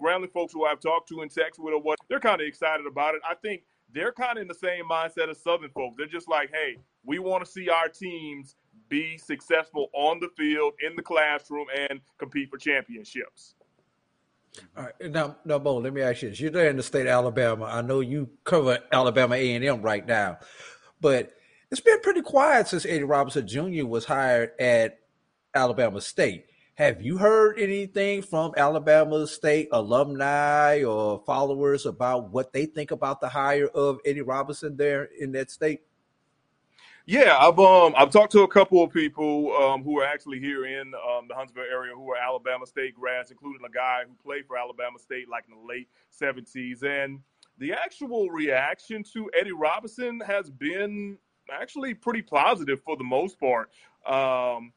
Grambling folks who I've talked to in text with or what, they're kind of excited about it. I think they're kind of in the same mindset as Southern folks. They're just like, hey, we want to see our teams be successful on the field, in the classroom, and compete for championships. All right, now, now, Bo, let me ask you this: You're there in the state of Alabama. I know you cover Alabama A and M right now, but it's been pretty quiet since Eddie Robinson Jr. was hired at Alabama State. Have you heard anything from Alabama State alumni or followers about what they think about the hire of Eddie Robinson there in that state? Yeah, I've um I've talked to a couple of people um, who are actually here in um, the Huntsville area who are Alabama State grads, including a guy who played for Alabama State like in the late '70s, and the actual reaction to Eddie Robinson has been actually pretty positive for the most part. Um,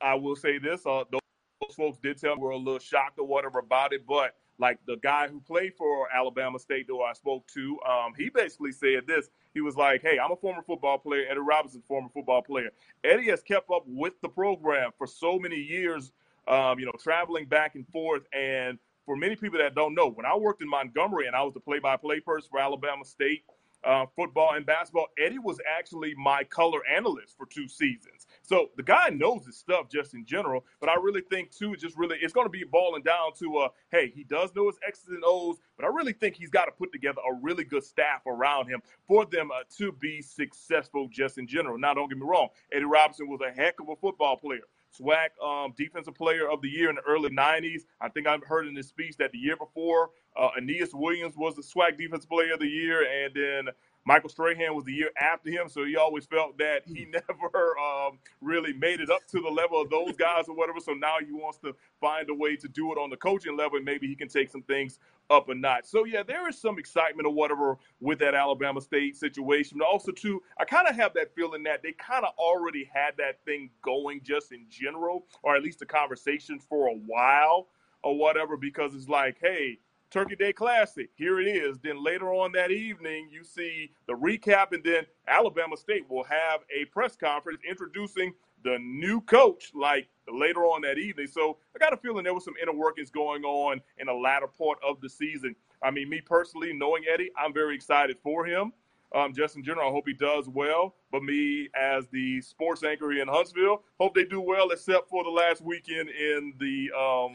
I will say this: uh, those folks did tell me we were a little shocked or whatever about it, but like the guy who played for Alabama State, though I spoke to, um, he basically said this. He was like, "Hey, I'm a former football player. Eddie Robinson, former football player. Eddie has kept up with the program for so many years. Um, you know, traveling back and forth. And for many people that don't know, when I worked in Montgomery and I was the play-by-play person for Alabama State." Uh, football and basketball. Eddie was actually my color analyst for two seasons. So the guy knows his stuff just in general. But I really think too, just really, it's going to be balling down to, uh, hey, he does know his X's and O's, but I really think he's got to put together a really good staff around him for them uh, to be successful just in general. Now, don't get me wrong, Eddie Robinson was a heck of a football player. SWAC um, Defensive Player of the Year in the early 90s. I think I've heard in this speech that the year before, uh, Aeneas Williams was the SWAC Defensive Player of the Year, and then Michael Strahan was the year after him, so he always felt that he never um, really made it up to the level of those guys or whatever. So now he wants to find a way to do it on the coaching level, and maybe he can take some things up a notch. So yeah, there is some excitement or whatever with that Alabama State situation. But also, too, I kind of have that feeling that they kind of already had that thing going just in general, or at least the conversation for a while or whatever, because it's like, hey Turkey Day Classic. Here it is. Then later on that evening, you see the recap, and then Alabama State will have a press conference introducing the new coach, like later on that evening. So I got a feeling there was some inner workings going on in the latter part of the season. I mean, me personally, knowing Eddie, I'm very excited for him. Um, just in general, I hope he does well. But me, as the sports anchor here in Huntsville, hope they do well, except for the last weekend in the um,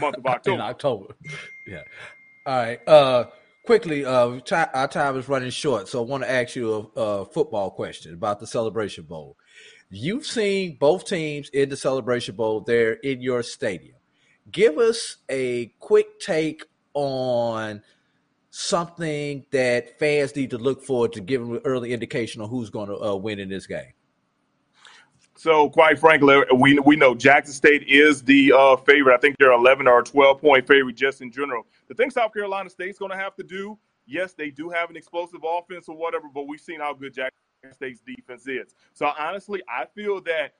month of October. in October, yeah. All right. Uh, quickly, uh, our time is running short, so I want to ask you a, a football question about the Celebration Bowl. You've seen both teams in the Celebration Bowl there in your stadium. Give us a quick take on something that fans need to look for to give them early indication on who's going to uh, win in this game. So, quite frankly, we we know Jackson State is the uh, favorite. I think they're 11 or 12 point favorite just in general. The thing South Carolina State's going to have to do, yes, they do have an explosive offense or whatever, but we've seen how good Jackson State's defense is. So, honestly, I feel that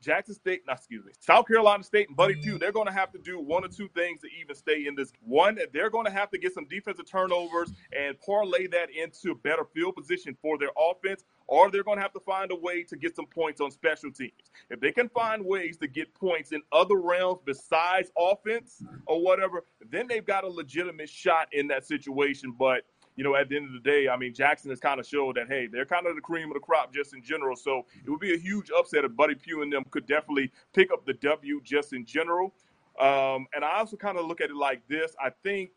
Jackson State, not excuse me, South Carolina State and Buddy Pough, mm. they're going to have to do one or two things to even stay in this. One, they're going to have to get some defensive turnovers and parlay that into better field position for their offense, or they're going to have to find a way to get some points on special teams. If they can find ways to get points in other realms besides offense or whatever, then they've got a legitimate shot in that situation. But you know, at the end of the day, I mean, Jackson has kind of showed that, hey, they're kind of the cream of the crop just in general. So it would be a huge upset if Buddy Pough and them could definitely pick up the W just in general. Um, and I also kind of look at it like this. I think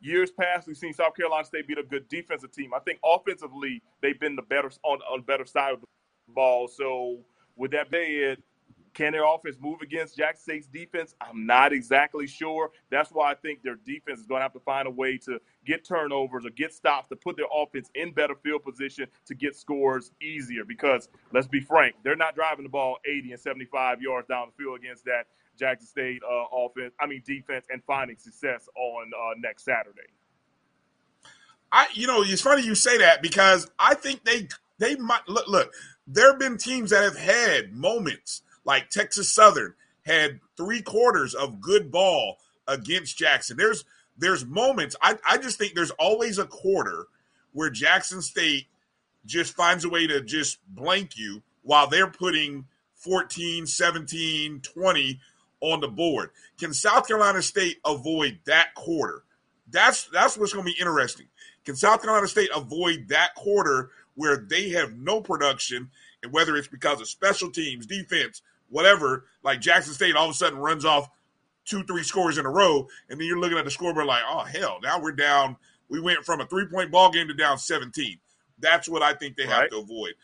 years past we've seen South Carolina State beat a good defensive team. I think offensively they've been the better on, on the better side of the ball. So with that said, can their offense move against Jackson State's defense? I'm not exactly sure. That's why I think their defense is going to have to find a way to get turnovers or get stops to put their offense in better field position to get scores easier. Because let's be frank, they're not driving the ball 80 and 75 yards down the field against that Jackson State uh, offense, I mean defense, and finding success on uh, next Saturday. I, you know, it's funny you say that because I think they they might look. Look, there have been teams that have had moments like Texas Southern had three quarters of good ball against Jackson. There's there's moments. I, I just think there's always a quarter where Jackson State just finds a way to just blank you while they're putting 14, 17, 20 on the board. Can South Carolina State avoid that quarter? That's that's what's going to be interesting. Can South Carolina State avoid that quarter where they have no production, and whether it's because of special teams, defense, whatever, like Jackson State all of a sudden runs off two, three scores in a row, and then you're looking at the scoreboard like, oh hell, now we're down. We went from a three point ball game to down 17. That's what I think they have to avoid.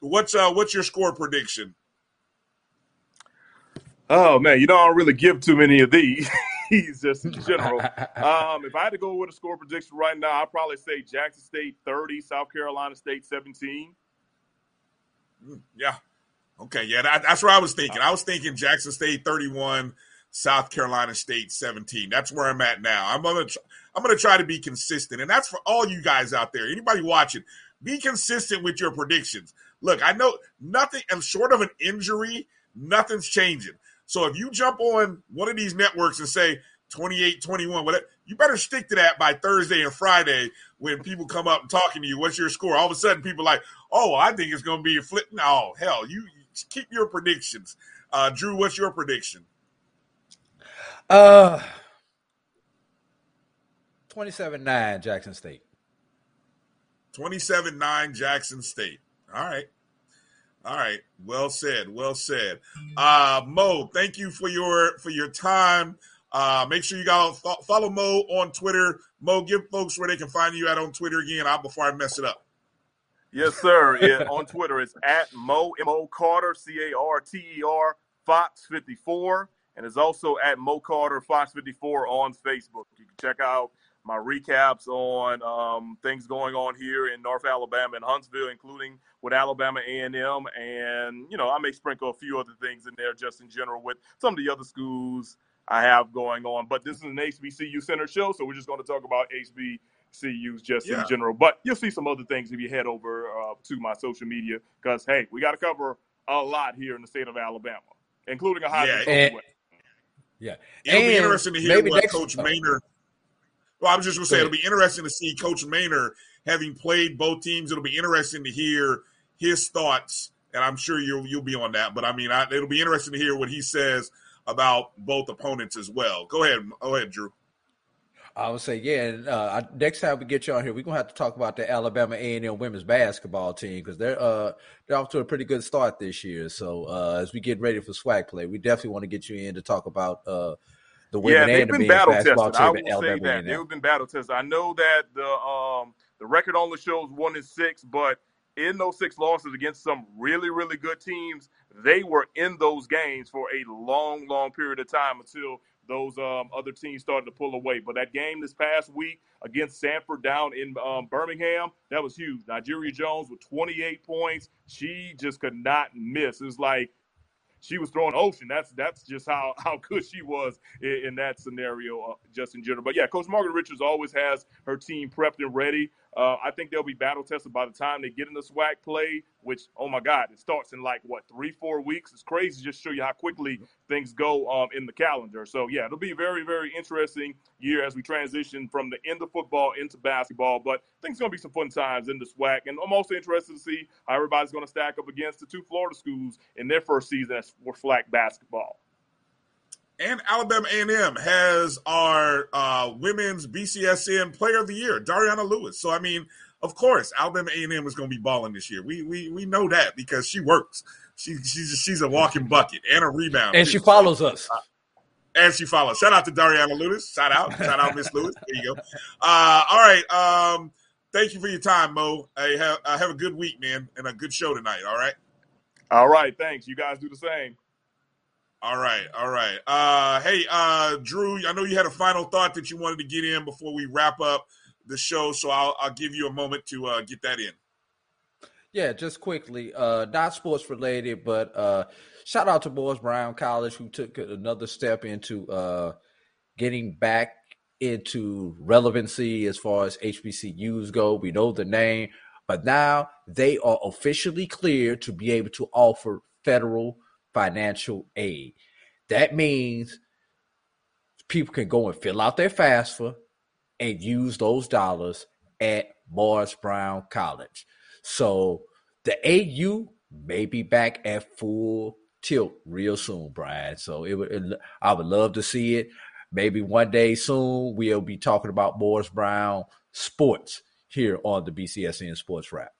What's uh what's your score prediction? Oh man, you know I don't really give too many of these. He's just in general. um, if I had to go with a score prediction right now, I'd probably say Jackson State 30, South Carolina State 17. Mm, yeah. Okay. Yeah, that, that's what I was thinking. Uh, I was thinking Jackson State 31, South Carolina State 17. That's where I'm at now. I'm gonna tr- I'm gonna try to be consistent, and that's for all you guys out there. Anybody watching, be consistent with your predictions. Look, I know nothing. I'm short of an injury. Nothing's changing. So if you jump on one of these networks and say 28, 21, whatever, you better stick to that by Thursday and Friday when people come up and talking to you. What's your score? All of a sudden, people are like, oh, I think it's going to be a flip. No, hell, you keep your predictions. Uh, Drew, what's your prediction? Uh, 27 9 Jackson State. 27 9 Jackson State. All right. All right. Well said. Well said. Uh, Mo, thank you for your for your time. Uh, make sure you guys follow Mo on Twitter. Mo, give folks where they can find you at on Twitter again. Out before I mess it up. Yes, sir. On Twitter, it's at Mo M O Carter C A R T E R Fox fifty four, and it's also at Mo Carter Fox fifty four on Facebook. You can check out my recaps on um, things going on here in North Alabama and Huntsville, including with Alabama A&M, and you know I may sprinkle a few other things in there just in general with some of the other schools I have going on. But this is an HBCU center show, so we're just going to talk about HBCUs just yeah. in general. But you'll see some other things if you head over uh, to my social media because hey, we got to cover a lot here in the state of Alabama, including a high. Yeah, and, yeah. It'll and be interesting to hear what Coach Maynard. Well, I was just going to say it'll be interesting to see Coach Maynard having played both teams. It'll be interesting to hear his thoughts, and I'm sure you'll you'll be on that. But I mean, I, it'll be interesting to hear what he says about both opponents as well. Go ahead, go ahead, Drew. I would say, yeah. And, uh, next time we get you on here, we're gonna have to talk about the Alabama A and M women's basketball team because they're uh, they're off to a pretty good start this year. So uh, as we get ready for SWAC play, we definitely want to get you in to talk about uh, the women yeah, and the men's basketball team. I will say that they've been battle tested. I know that the um, the record only shows one and six, but in those six losses against some really, really good teams, they were in those games for a long, long period of time until those um, other teams started to pull away. But that game this past week against Samford down in um, Birmingham, that was huge. Nigeria Jones with 28 points. She just could not miss. It was like she was throwing ocean. That's that's just how how good she was in, in that scenario, uh, just in general. But yeah, Coach Margaret Richards always has her team prepped and ready. Uh, I think they'll be battle tested by the time they get in the SWAC play, which, oh my God, it starts in like, what, three, four weeks? It's crazy just show you how quickly things go um, in the calendar. So, yeah, it'll be a very, very interesting year as we transition from the end of football into basketball. But I think it's going to be some fun times in the SWAC. And I'm also interested to see how everybody's going to stack up against the two Florida schools in their first season as for SWAC basketball and Alabama A&M has our uh, women's BCSN Player of the Year, Dariauna Lewis. So I mean, of course, Alabama A&M is going to be balling this year. We we we know that because she works. She she's she's a walking bucket and a rebound, and she follows us. Uh, and she follows. Shout out to Dariauna Lewis. Shout out, shout out, Miss Lewis. There you go. Uh, all right. Um, thank you for your time, Mo. Hey, have, uh, have a good week, man, and a good show tonight. All right. All right. Thanks. You guys do the same. All right, all right. Uh, hey, uh, Drew, I know you had a final thought that you wanted to get in before we wrap up the show, so I'll, I'll give you a moment to uh, get that in. Yeah, just quickly, uh, not sports related, but uh, shout out to Morris Brown College who took another step into uh, getting back into relevancy as far as HBCUs go. We know the name, but now they are officially cleared to be able to offer federal financial aid. That means people can go and fill out their FAFSA and use those dollars at Morris Brown College. So the AU may be back at full tilt real soon, Brian. So it it, I would love to see it. Maybe one day soon we'll be talking about Morris Brown sports here on the BCSN Sports Wrap.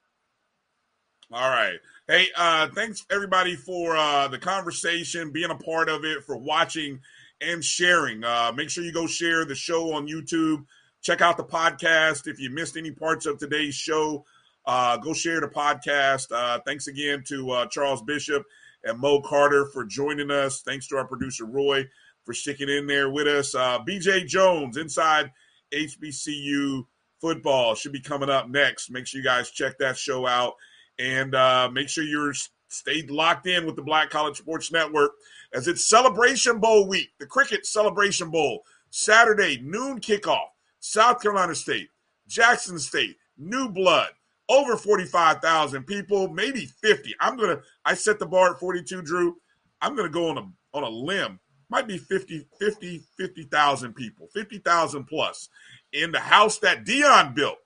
All right. Hey, uh, thanks everybody for uh, the conversation, being a part of it, for watching and sharing. Uh, make sure you go share the show on YouTube. Check out the podcast. If you missed any parts of today's show, uh, go share the podcast. Uh, thanks again to uh, Charles Bishop and Mo Carter for joining us. Thanks to our producer Roy for sticking in there with us. Uh, BJ Jones inside HBCU football should be coming up next. Make sure you guys check that show out and uh, make sure you're stayed locked in with the Black College Sports Network as it's Celebration Bowl week, the Cricket Celebration Bowl, Saturday noon kickoff. South Carolina State, Jackson State, New Blood, over 45,000 people, maybe 50. I'm going to I set the bar at 42, Drew. I'm going to go on a on a limb. Might be 50 50 50,000 people, 50,000 plus in the house that Deion built.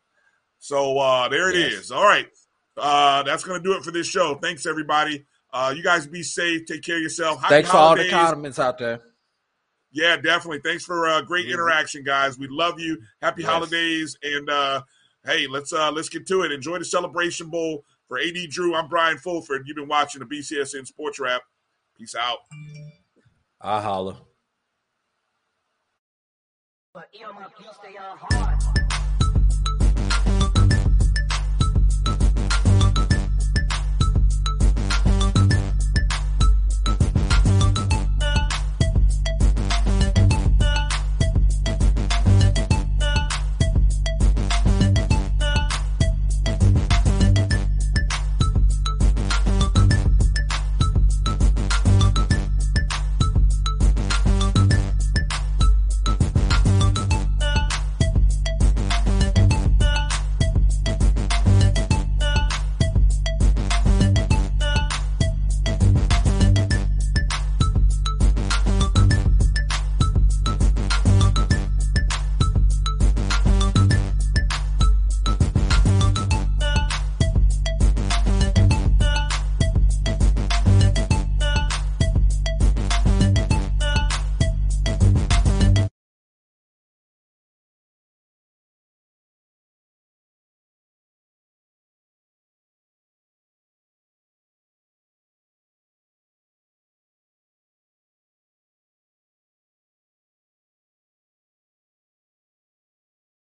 So uh there it Yes. is. All right. Uh that's going to do it for this show. Thanks everybody. Uh you guys be safe, take care of yourself. Happy Thanks for all the holidays. comments out there. Yeah, definitely. Thanks for uh, great Mhm. interaction, guys. We love you. Happy Yes. holidays, and uh, hey, let's uh, let's get to it. Enjoy the Celebration Bowl for AD Drew. I'm Brian Fulford. You've been watching the BCSN Sports Wrap. Peace out. I holler.